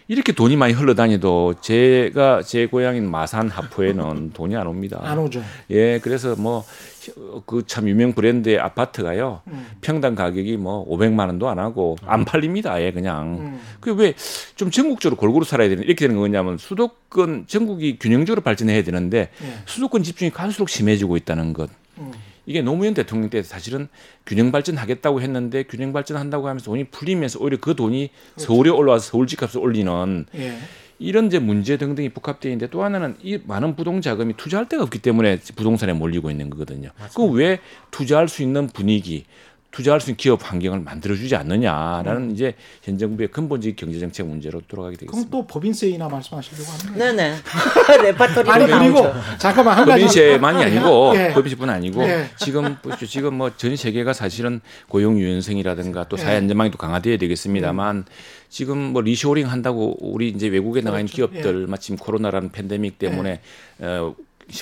이렇게 돈이 많이 흘러다니도 제가 제 고향인 마산 하포에는 돈이 안 옵니다. 안 오죠. 예, 그래서 뭐 그 참 유명 브랜드의 아파트가요 음. 평당 가격이 뭐 500만 원도 안 하고 안 팔립니다. 아예 그냥. 음. 그왜 좀 전국적으로 골고루 살아야 되는 이렇게 되는 거냐면 수도권 전국이 균형적으로 발전해야 되는데 예. 수도권 집중이 갈수록 심해지고 있다는 것. 음. 이게 노무현 대통령 때 사실은 균형 발전하겠다고 했는데 균형 발전한다고 하면서 돈이 풀리면서 오히려 그 돈이 서울에 올라와서 서울 집값을 올리는 예. 이런 이제 문제 등등이 복합되어 있는데 또 하나는 이 많은 부동 자금이 투자할 데가 없기 때문에 부동산에 몰리고 있는 거거든요. 그 왜 투자할 수 있는 분위기, 투자할 수 있는 기업 환경을 만들어주지 않느냐라는 이제 현 정부의 근본적인 경제 정책 문제로 돌아가게 그럼 되겠습니다. 또 법인세이나 말씀하시려고 하는 거예요? 네네 레파토리가 아니 그리고 나오죠. 잠깐만 한 가지 법인세만이 아니고 예. 법인세뿐 아니고 예. 지금 보십시오. 지금 뭐 전 세계가 사실은 고용 유연성이라든가 또 예. 사회 안전망이 또 강화돼야 되겠습니다만 지금 뭐 리쇼링 한다고 우리 이제 외국에 나가 있는 그렇죠. 기업들 마침 코로나라는 팬데믹 때문에 어,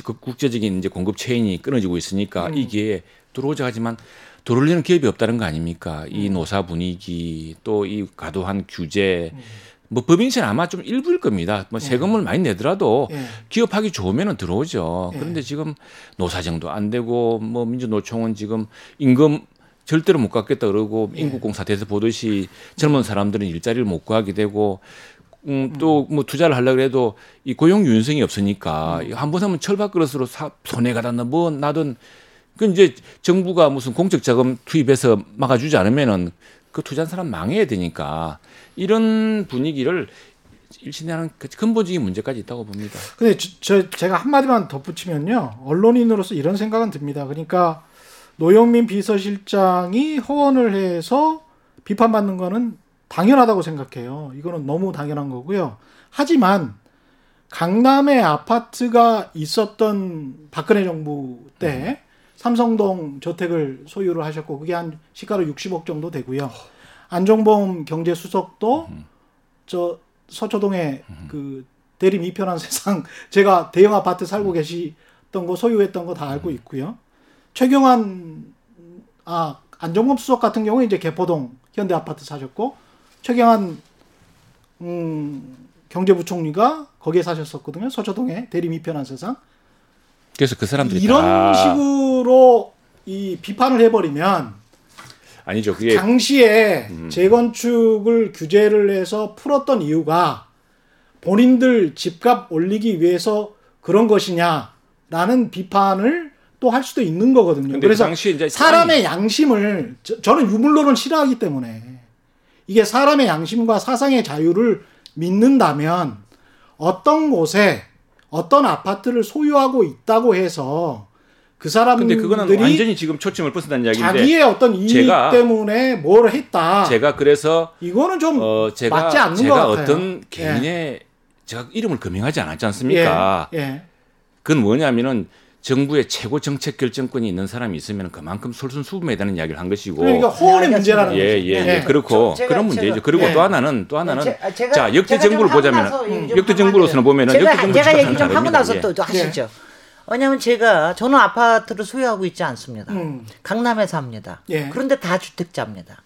그 국제적인 이제 공급 체인이 끊어지고 있으니까 음. 이게 들어오자 하지만 들어오려는 기업이 없다는 거 아닙니까? 음. 이 노사 분위기 또 이 과도한 규제 음. 뭐 법인세는 아마 좀 일부일 겁니다. 뭐 세금을 많이 내더라도 예. 기업하기 좋으면은 들어오죠. 예. 그런데 지금 노사정도 안 되고 뭐 민주노총은 지금 임금 절대로 못 갖겠다 그러고 예. 인국공 사태에서 보듯이 젊은 사람들은 일자리를 못 구하게 되고 음, 또 뭐 투자를 하려고 해도 이 고용 유연성이 없으니까 음. 한번 하면 철밥그릇으로 사, 손해가 닿는 뭐 나든 그 이제 정부가 무슨 공적 자금 투입해서 막아주지 않으면은 그 투자한 사람 망해야 되니까 이런 분위기를 일신하는 그 근본적인 문제까지 있다고 봅니다. 근데 저, 저- 제가 한마디만 덧붙이면요. 언론인으로서 이런 생각은 듭니다. 그러니까 노영민 비서실장이 허언을 해서 비판받는 거는 당연하다고 생각해요. 이거는 너무 당연한 거고요. 하지만 강남에 아파트가 있었던 박근혜 정부 때 삼성동 저택을 소유를 하셨고 그게 한 시가로 60억 정도 되고요. 안종범 경제수석도 저 서초동에 그 대림 이편한 세상 제가 대형 아파트 살고 계시던 거 소유했던 거 다 알고 있고요. 최경환 아 안종범 수석 같은 경우에 이제 개포동 현대 아파트 사셨고 최경환 음 경제부총리가 거기에 사셨었거든요. 서초동에 대림 이편한 세상. 그래서 그 사람들이 이런 다 식으로 이 비판을 해버리면 아니죠. 그게 당시에 음. 재건축을 규제를 해서 풀었던 이유가 본인들 집값 올리기 위해서 그런 것이냐라는 비판을 또 할 수도 있는 거거든요. 그래서 사람의 양심을 저, 저는 유물론을 싫어하기 때문에 이게 사람의 양심과 사상의 자유를 믿는다면 어떤 곳에 어떤 아파트를 소유하고 있다고 해서 그 근데 그거는 사람들이 완전히 지금 초점을 벗어난 이야기인데 자기의 어떤 이익 제가- 때문에 뭘 했다. 제가 그래서 이거는 좀 어 제가 맞지 않는 제가 것 같아요. 어떤 개인의 제가 이름을 금명하지 않았지 않습니까? 예, 예. 그건 뭐냐면은 정부의 최고 정책 결정권이 있는 사람이 있으면 그만큼 솔선수범해야 되는 이야기를 한 것이고 그러니까 호언의 네, 문제라는. 예, 거죠. 예, 예. 예. 그렇고 저- 제가- 그런 문제죠. 제가- 그리고 예. 또 하나는 또 하나는 제- 아, 제가- 자 역대 정부를 보자면 역대 정부로서는. 보면은 제가, 역대 정부 제가 얘기 좀 하고 나서. 또, 또 하시죠. 왜냐하면 제가 저는 아파트를 소유하고 있지 않습니다. 음. 강남에 삽니다. 예. 그런데 다 주택자입니다.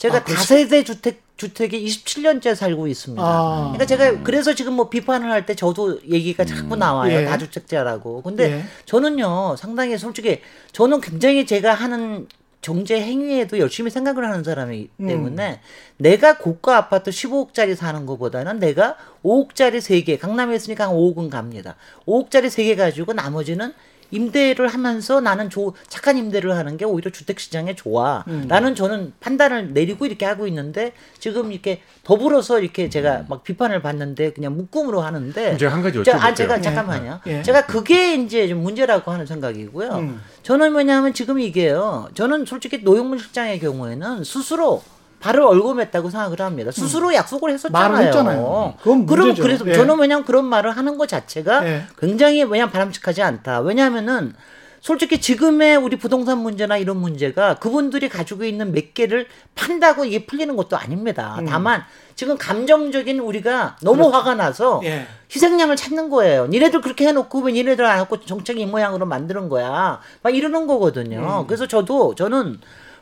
제가 아. 다세대 주택 주택에 27년째 살고 있습니다. 아. 그러니까 제가 그래서 지금 뭐 비판을 할 때 저도 얘기가 자꾸 나와요. 예. 다주택자라고. 근데 예. 저는요 상당히 솔직히 저는 굉장히 제가 하는 경제 행위에도 열심히 생각을 하는 사람이기 음. 때문에 내가 고가 아파트 15억짜리 사는 것보다는 내가 5억짜리 3개, 강남에 있으니까 한 5억은 갑니다. 5억짜리 3개 가지고 나머지는 임대를 하면서 나는 조, 착한 임대를 하는 게 오히려 주택시장에 좋아. 음. 라는 저는 판단을 내리고 이렇게 하고 있는데 지금 이렇게 더불어서 이렇게 음. 제가 막 비판을 받는데 그냥 묶음으로 하는데 이제 한 가지 자, 아, 여쭤볼게요. 제가 잠깐만요. 예. 제가 그게 이제 좀 문제라고 하는 생각이고요. 음. 저는 뭐냐면 지금 이게요. 저는 솔직히 노영문 실장의 경우에는 스스로 발을 얼고맸다고 생각을 합니다. 스스로 약속을 했었잖아요. 음. 말을 했잖아요. 그건 그럼. 그래서 예. 저는 왜냐면 그런 말을 하는 것 자체가 예. 굉장히 왜냐면 바람직하지 않다. 왜냐하면은 솔직히 지금의 우리 부동산 문제나 이런 문제가 그분들이 가지고 있는 몇 개를 판다고 이게 풀리는 것도 아닙니다. 음. 다만 지금 감정적인 우리가 너무 화가 나서 예. 희생양을 찾는 거예요. 니네들 그렇게 해놓고 왜 니네들 안 하고 정책이 이 모양으로 만드는 거야. 막 이러는 거거든요. 그래서 저도 저는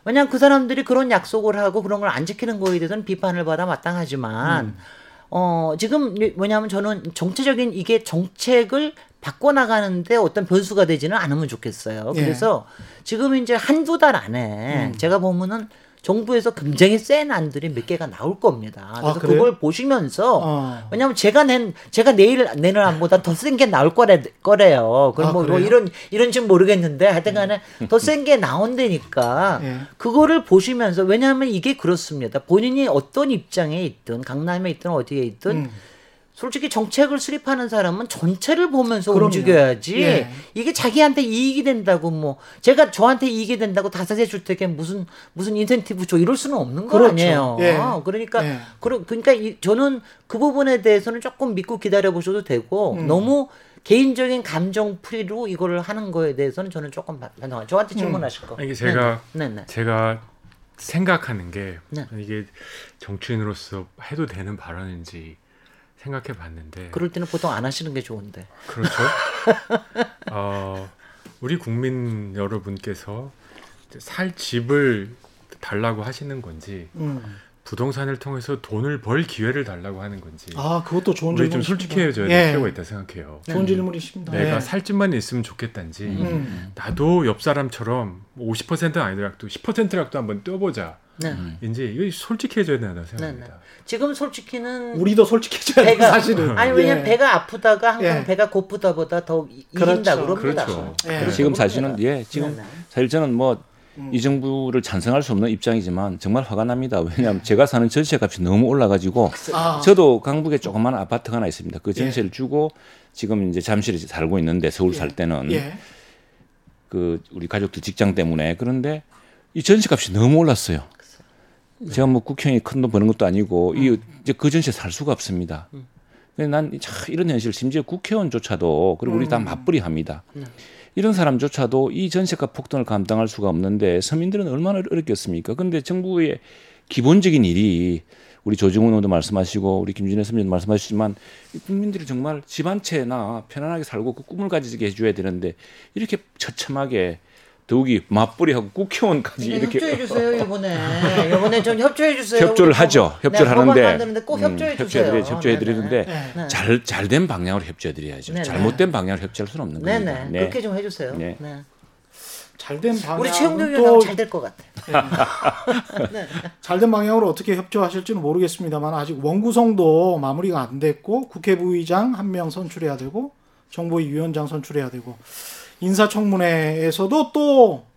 왜냐면 그 사람들이 그런 약속을 하고 그런 걸 안 지키는 거에 대해서는 비판을 받아 마땅하지만 어 지금 뭐냐면 저는 정체적인 이게 정책을 바꿔 나가는데 어떤 변수가 되지는 않으면 좋겠어요. 예. 그래서 지금 이제 한두 달 안에 제가 보면은 정부에서 굉장히 센 안들이 몇 개가 나올 겁니다. 그래서 아? 그걸 보시면서 어. 왜냐면 제가 낸 제가 내일 내는 안보다 더 센 게 나올 거래 거래요. 그럼 아, 뭐, 뭐? 음. 이런 이런지 모르겠는데 하여튼간에 더센 게 나온다니까 예. 그거를 보시면서 왜냐하면 이게 그렇습니다. 본인이 어떤 입장에 있든 강남에 있든 어디에 있든 음. 솔직히 정책을 수립하는 사람은 전체를 보면서 그럼요. 움직여야지 예. 이게 자기한테 이익이 된다고 뭐 제가 저한테 이익이 된다고 다세대 주택에 무슨 무슨 인센티브 줘 이럴 수는 없는 거 그렇죠. 아니에요. 예. 그러니까 예. 그러, 그러니까 이, 저는 그 부분에 대해서는 조금 믿고 기다려 보셔도 되고 음. 너무 개인적인 감정 풀이로 이거를 하는 거에 대해서는 저는 조금 반성. 저한테 음. 질문하실 거. 이게 제가 네, 네. 제가 생각하는 게 네. 이게 정치인으로서 해도 되는 발언인지 생각해 봤는데 그럴 때는 보통 안 하시는 게 좋은데. 그렇죠. 어, 우리 국민 여러분께서 살 집을 달라고 하시는 건지 음. 부동산을 통해서 돈을 벌 기회를 달라고 하는 건지 아, 그것도 좋은 우리. 좀 솔직해져야 될 예. 필요가 있다 생각해요. 좋은 질문이십니다. 내가 예. 살 집만 있으면 좋겠단지 음. 나도 옆 사람처럼 50%는 아니더라도 10%라도 한번 뛰어보자. 네. 이제 이거 솔직해져야 된다 생각합니다. 지금 솔직히는 우리도 솔직해져야 돼, 사실은. 아니 왜냐면 예. 배가 아프다가 항상 예. 배가 고프다보다 더 이- 그렇죠. 이긴다 그럽니다. 그렇죠. 예. 지금. 사실은 예 지금 네네. 사실 저는 뭐 이 음. 정부를 찬성할 수 없는 입장이지만 정말 화가 납니다. 왜냐하면 제가 사는 전세 값이 너무 올라가지고 아, 저도 강북에 조그마한 아파트가 하나 있습니다. 그 예. 전세를 주고 지금 이제 잠실에 살고 있는데 서울 살 때는 예. 그 우리 가족들 직장 때문에 그런데 이 전세 값이 너무 올랐어요. 제가 뭐 국회의원이 큰 돈 버는 것도 아니고 이 음. 이제 그 전세 살 수가 없습니다. 근데 난 참 이런 현실 심지어 국회의원조차도 그리고 우리 음. 다 맞벌이 합니다. 네. 이런 사람조차도 이 전세값 폭등을 감당할 수가 없는데 서민들은 얼마나 어렵겠습니까? 근데 정부의 기본적인 일이 우리 조정훈 의원도 말씀하시고 우리 김준혜 선배님도 말씀하시지만 이 국민들이 정말 집 한 채나 편안하게 살고 그 꿈을 가지게 해줘야 되는데 이렇게 처참하게 더욱이 맞벌이하고 국회의원까지 네, 이렇게 협조해 주세요 이번에 이번에 좀 협조해 주세요. 협조를 하죠. 협조를 네, 하는데 꼭 협조해 음, 주세요. 협조해드려- 협조해 드리는데 네네. 네. 잘 잘된 방향으로 협조해 드려야죠. 네네. 잘못된 방향으로 협조할 수는 없는 네네 겁니다. 네. 그렇게 좀 해주세요. 네. 네. 잘된 방향. 우리 최영도 또 잘될 것 같아. 잘된 방향으로 어떻게 협조하실지는 모르겠습니다만 아직 원구성도 마무리가 안 됐고 국회 부의장 한 명 선출해야 되고 정보위 위원장 선출해야 되고 인사청문회에서도 또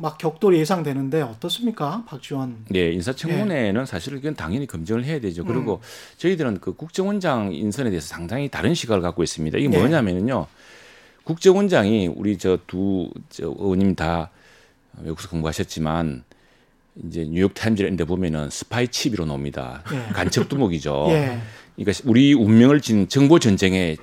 막 격돌이 예상되는데 어떻습니까, 박지원? 네, 인사청문회는 사실 그건 당연히 검증을 해야 되죠. 그리고 저희들은 그 국정원장 인선에 대해서 상당히 다른 시각을 갖고 있습니다. 이게 네. 뭐냐면요. 국정원장이 우리 저두 의원님 다 외국에서 공부하셨지만 이제 뉴욕 타임즈 이런 데 보면은 spy chief로 나옵니다. 예. 간첩 두목이죠. 예, 그러니까 우리 운명을 건 정보 전쟁의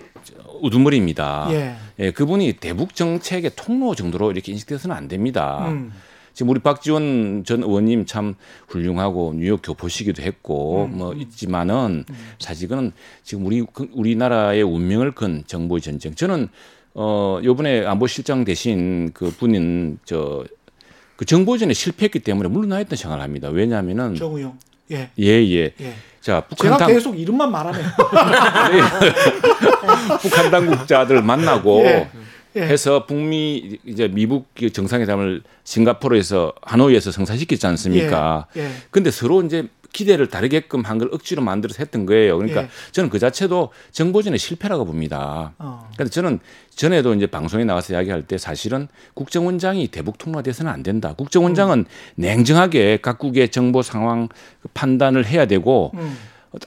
우두머리입니다. 예, 예, 그분이 대북 정책의 통로 정도로 이렇게 인식돼서는 안 됩니다. 음, 지금 우리 박지원 전 의원님 참 훌륭하고 뉴욕 교포시기도 했고 음, 뭐 있지만은 사실은 지금 우리 그- 우리나라의 운명을 건 정보의 전쟁. 저는 어 요번에 안보실장 대신 그 분인 저그 정보전에 실패했기 때문에 물러나야 했던 생각을 합니다. 왜냐하면은 정우영. 예, 예 예. 예. 자 북한 제가 당 계속 이름만 말하네요. 북한 당국자들 만나고 예. 예. 해서 북미 이제 미북 정상회담을 싱가포르에서 하노이에서 성사시켰지 않습니까? 예. 예. 근데 서로 이제 기대를 다르게끔 한 걸 억지로 만들어서 했던 거예요. 그러니까 예. 저는 그 자체도 정보전의 실패라고 봅니다. 어. 근데 저는 전에도 이제 방송에 나와서 이야기할 때 사실은 국정원장이 대북 통로돼서는 안 된다. 국정원장은 음. 냉정하게 각국의 정보 상황 판단을 해야 되고 음.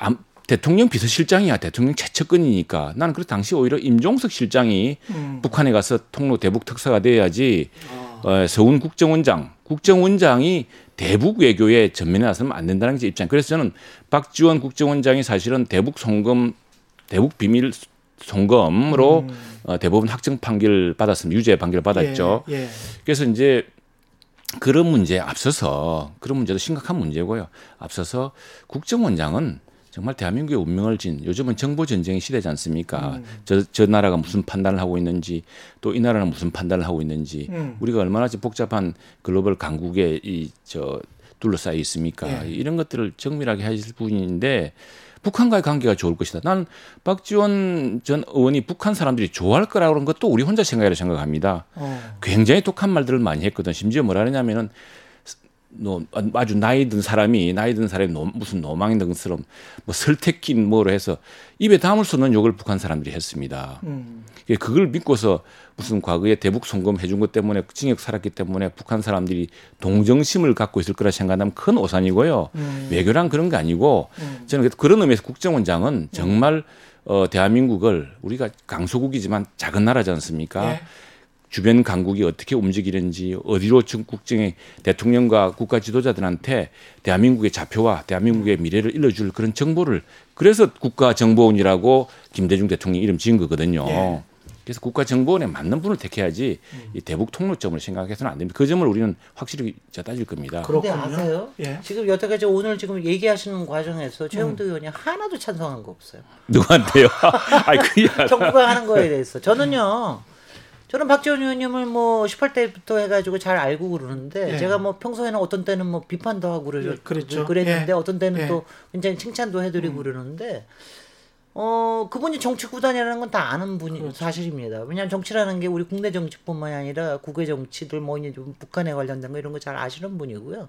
암- 대통령 비서실장이야 대통령 최측근이니까 나는 그래서 당시 오히려 임종석 실장이 음. 북한에 가서 통로 대북 특사가 돼야지 아. 어, 서훈 국정원장 국정원장이 대북 외교에 전면에 나서면 안 된다는 게제 입장. 그래서 저는 박지원 국정원장이 사실은 대북 송금 대북 비밀 송금으로 음. 어, 대법원 확정 판결 받았습니다. 유죄 판결 받았죠. 예. 예. 그래서 이제 그런 문제에 앞서서 그런 문제도 심각한 문제고요. 앞서서 국정원장은 정말 대한민국의 운명을 진 요즘은 정보 전쟁의 시대지 않습니까? 음. 저, 저 나라가 무슨 판단을 하고 있는지 또 이 나라는 무슨 판단을 하고 있는지 음. 우리가 얼마나 복잡한 글로벌 강국에 이 저 둘러싸여 있습니까? 예. 이런 것들을 정밀하게 하실 분인데 북한과의 관계가 좋을 것이다. 난 박지원 전 의원이 북한 사람들이 좋아할 거라고 그런 것도 우리 혼자 생각이라 생각합니다. 어. 굉장히 독한 말들을 많이 했거든. 심지어 뭐라 하냐면은 너 아주 나이 든 사람이 나이 든 사람이 노- 무슨 노망인 듯처럼 뭐 설태낀 뭐로 해서 입에 담을 수 없는 욕을 북한 사람들이 했습니다. 음. 예, 그걸 믿고서 무슨 과거에 대북 송금 해준 것 때문에 징역 살았기 때문에 북한 사람들이 동정심을 갖고 있을 거라 생각하면 큰 오산이고요. 음. 외교란 그런 게 아니고 음. 저는 그런 의미에서 국정원장은 정말 어, 대한민국을 우리가 강소국이지만 작은 나라지 않습니까? 예. 주변 강국이 어떻게 움직이는지 어디로 국정의 대통령과 국가 지도자들한테 대한민국의 좌표와 대한민국의 미래를 일러줄 그런 정보를 그래서 국가정보원이라고 김대중 대통령 이름 지은 거거든요. 예. 그래서 국가정보원에 맞는 분을 택해야지 이 대북 통로점을 생각해서는 안 됩니다. 그 점을 우리는 확실히 저 따질 겁니다. 그렇군요. 아세요? 예. 지금 여태까지 오늘 지금 얘기하시는 과정에서 최영도 의원이 하나도 찬성한 거 없어요. 누구한테요? 아니 정부가 하는 거에 대해서 저는요. 저는 박지원 의원님을 뭐 18대부터 해가지고 잘 알고 그러는데 예. 제가 뭐 평소에는 어떤 때는 뭐 비판도 하고 그러, 예, 그랬죠. 그랬는데 예. 어떤 때는 예. 음. 또 굉장히 칭찬도 해드리고 그러는데 어 그분이 정치 구단이라는 건 다 아는 분이 그렇죠. 사실입니다. 왜냐하면 정치라는 게 우리 국내 정치뿐만이 아니라 국외 정치들 뭐 이제 좀 북한에 관련된 거 이런 거 잘 아시는 분이고요.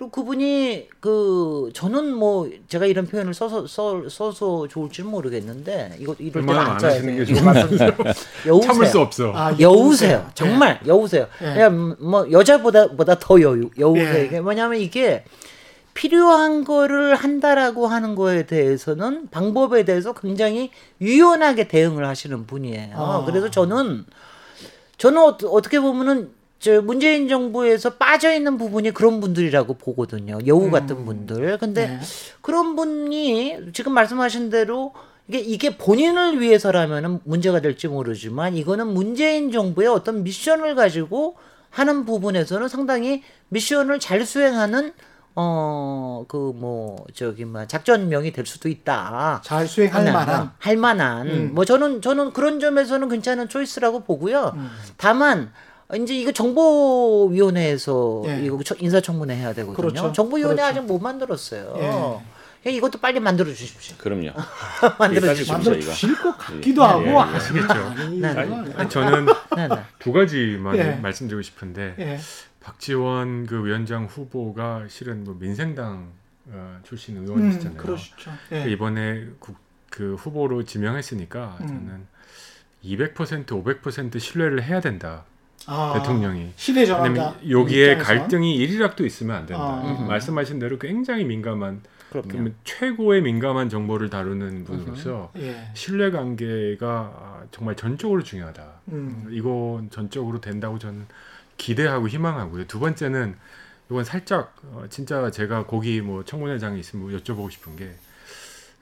그리고 그분이 그 저는 뭐 제가 이런 표현을 써서 써, 써서 좋을지는 모르겠는데 이거 이럴 안 써야 많으시는 돼요. 여우세요. 참을 수 없어. 아, 여우세요. 정말 여우세요. 예. 그냥 뭐 여자보다 보다 더 여우 여우세요. 예. 이게 뭐냐면 이게 필요한 거를 한다라고 하는 거에 대해서는 방법에 대해서 굉장히 유연하게 대응을 하시는 분이에요. 아. 그래서 저는 저는 어, 어떻게 보면은 저 문재인 정부에서 빠져 있는 부분이 그런 분들이라고 보거든요. 여우 같은 분들. 근데 네. 그런 분이 지금 말씀하신 대로 이게 이게 본인을 위해서라면은 문제가 될지 모르지만 이거는 문재인 정부의 어떤 미션을 가지고 하는 부분에서는 상당히 미션을 잘 수행하는 어 그 뭐 저기 뭐 작전명이 될 수도 있다. 잘 수행할 하나, 만한. 할 만한 음. 뭐 저는 저는 그런 점에서는 괜찮은 초이스라고 보고요. 음. 다만 이제 이거 정보위원회에서 예. 이거 저- 인사청문회 해야 되거든요. 그렇죠. 정보위원회 그렇죠. 아직 못 만들었어요. 예. 이것도 빨리 만들어 주십시오. 그럼요. 만들어. 주실 것 같기도 예, 하고 예, 예. 아니면 아시겠죠. 네, 이건 아니, 저는 네, 네. 두 가지만 예. 말씀드리고 싶은데 예. 박지원 그 위원장 후보가 실은 뭐 민생당 어, 출신 음, 의원이시잖아요. 그러시죠. 그 예. 이번에 국, 그 후보로 지명했으니까 음. 저는 200% 500% 신뢰를 해야 된다. 아, 대통령이. 시대 전환자 왜냐면 여기에. 갈등이 일이락도 있으면 안 된다. 아. 음. 말씀하신 대로 굉장히 민감한 그럼요. 최고의 민감한 정보를 다루는 분으로서 예. 신뢰 관계가 아, 정말 전적으로 중요하다. 음. 이건 전적으로 된다고 저는 기대하고 희망하고요. 두 번째는 이건 살짝 어, 진짜 제가 거기 뭐 청문회장에 있으면 여쭤보고 싶은 게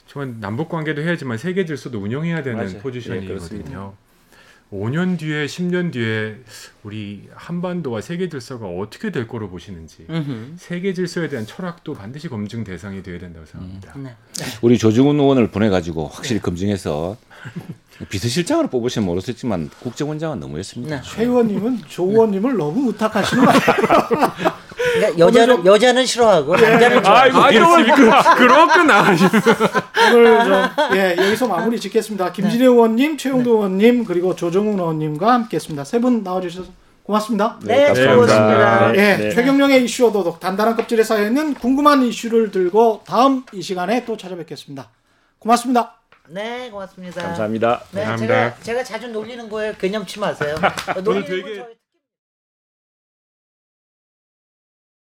저는 남북 관계도 해야지만 세계 질서도 운영해야 되는 맞아요. 예, 포지션이거든요. 그렇습니다. 5년 뒤에 10년 뒤에 우리 한반도와 세계 질서가 어떻게 될 거로 보시는지 음흠. 세계 질서에 대한 철학도 반드시 검증 대상이 되어야 된다고 생각합니다. 네. 우리 조중훈 의원을 보내 가지고 확실히 검증해서 비서실장으로 뽑으시면 모르겠지만 국정원장은 너무했습니다. 네. 최 의원님은 조 의원님을 너무 의탁하시는 거 아니에요? 그러니까 여자는 여자는 싫어하고 예. 남자는 좋아. 아이고 그, 그렇게 나가시면 오늘 좀 예, 여기서 마무리 짓겠습니다. 김진애 의원님, 최용도 의원님 그리고 조정훈 의원님과 함께했습니다. 세 분 나와주셔서 고맙습니다. 네, 감사합니다. 수고하셨습니다. 예, 네. 최경령의 이슈 오도독 단단한 껍질에 쌓여 있는 궁금한 이슈를 들고 다음 이 시간에 또 찾아뵙겠습니다. 고맙습니다. 네, 고맙습니다. 감사합니다. 네, 감사합니다. 제가 제가 자주 놀리는 거에 개념치 마세요. 놀리는 되게- 거 저-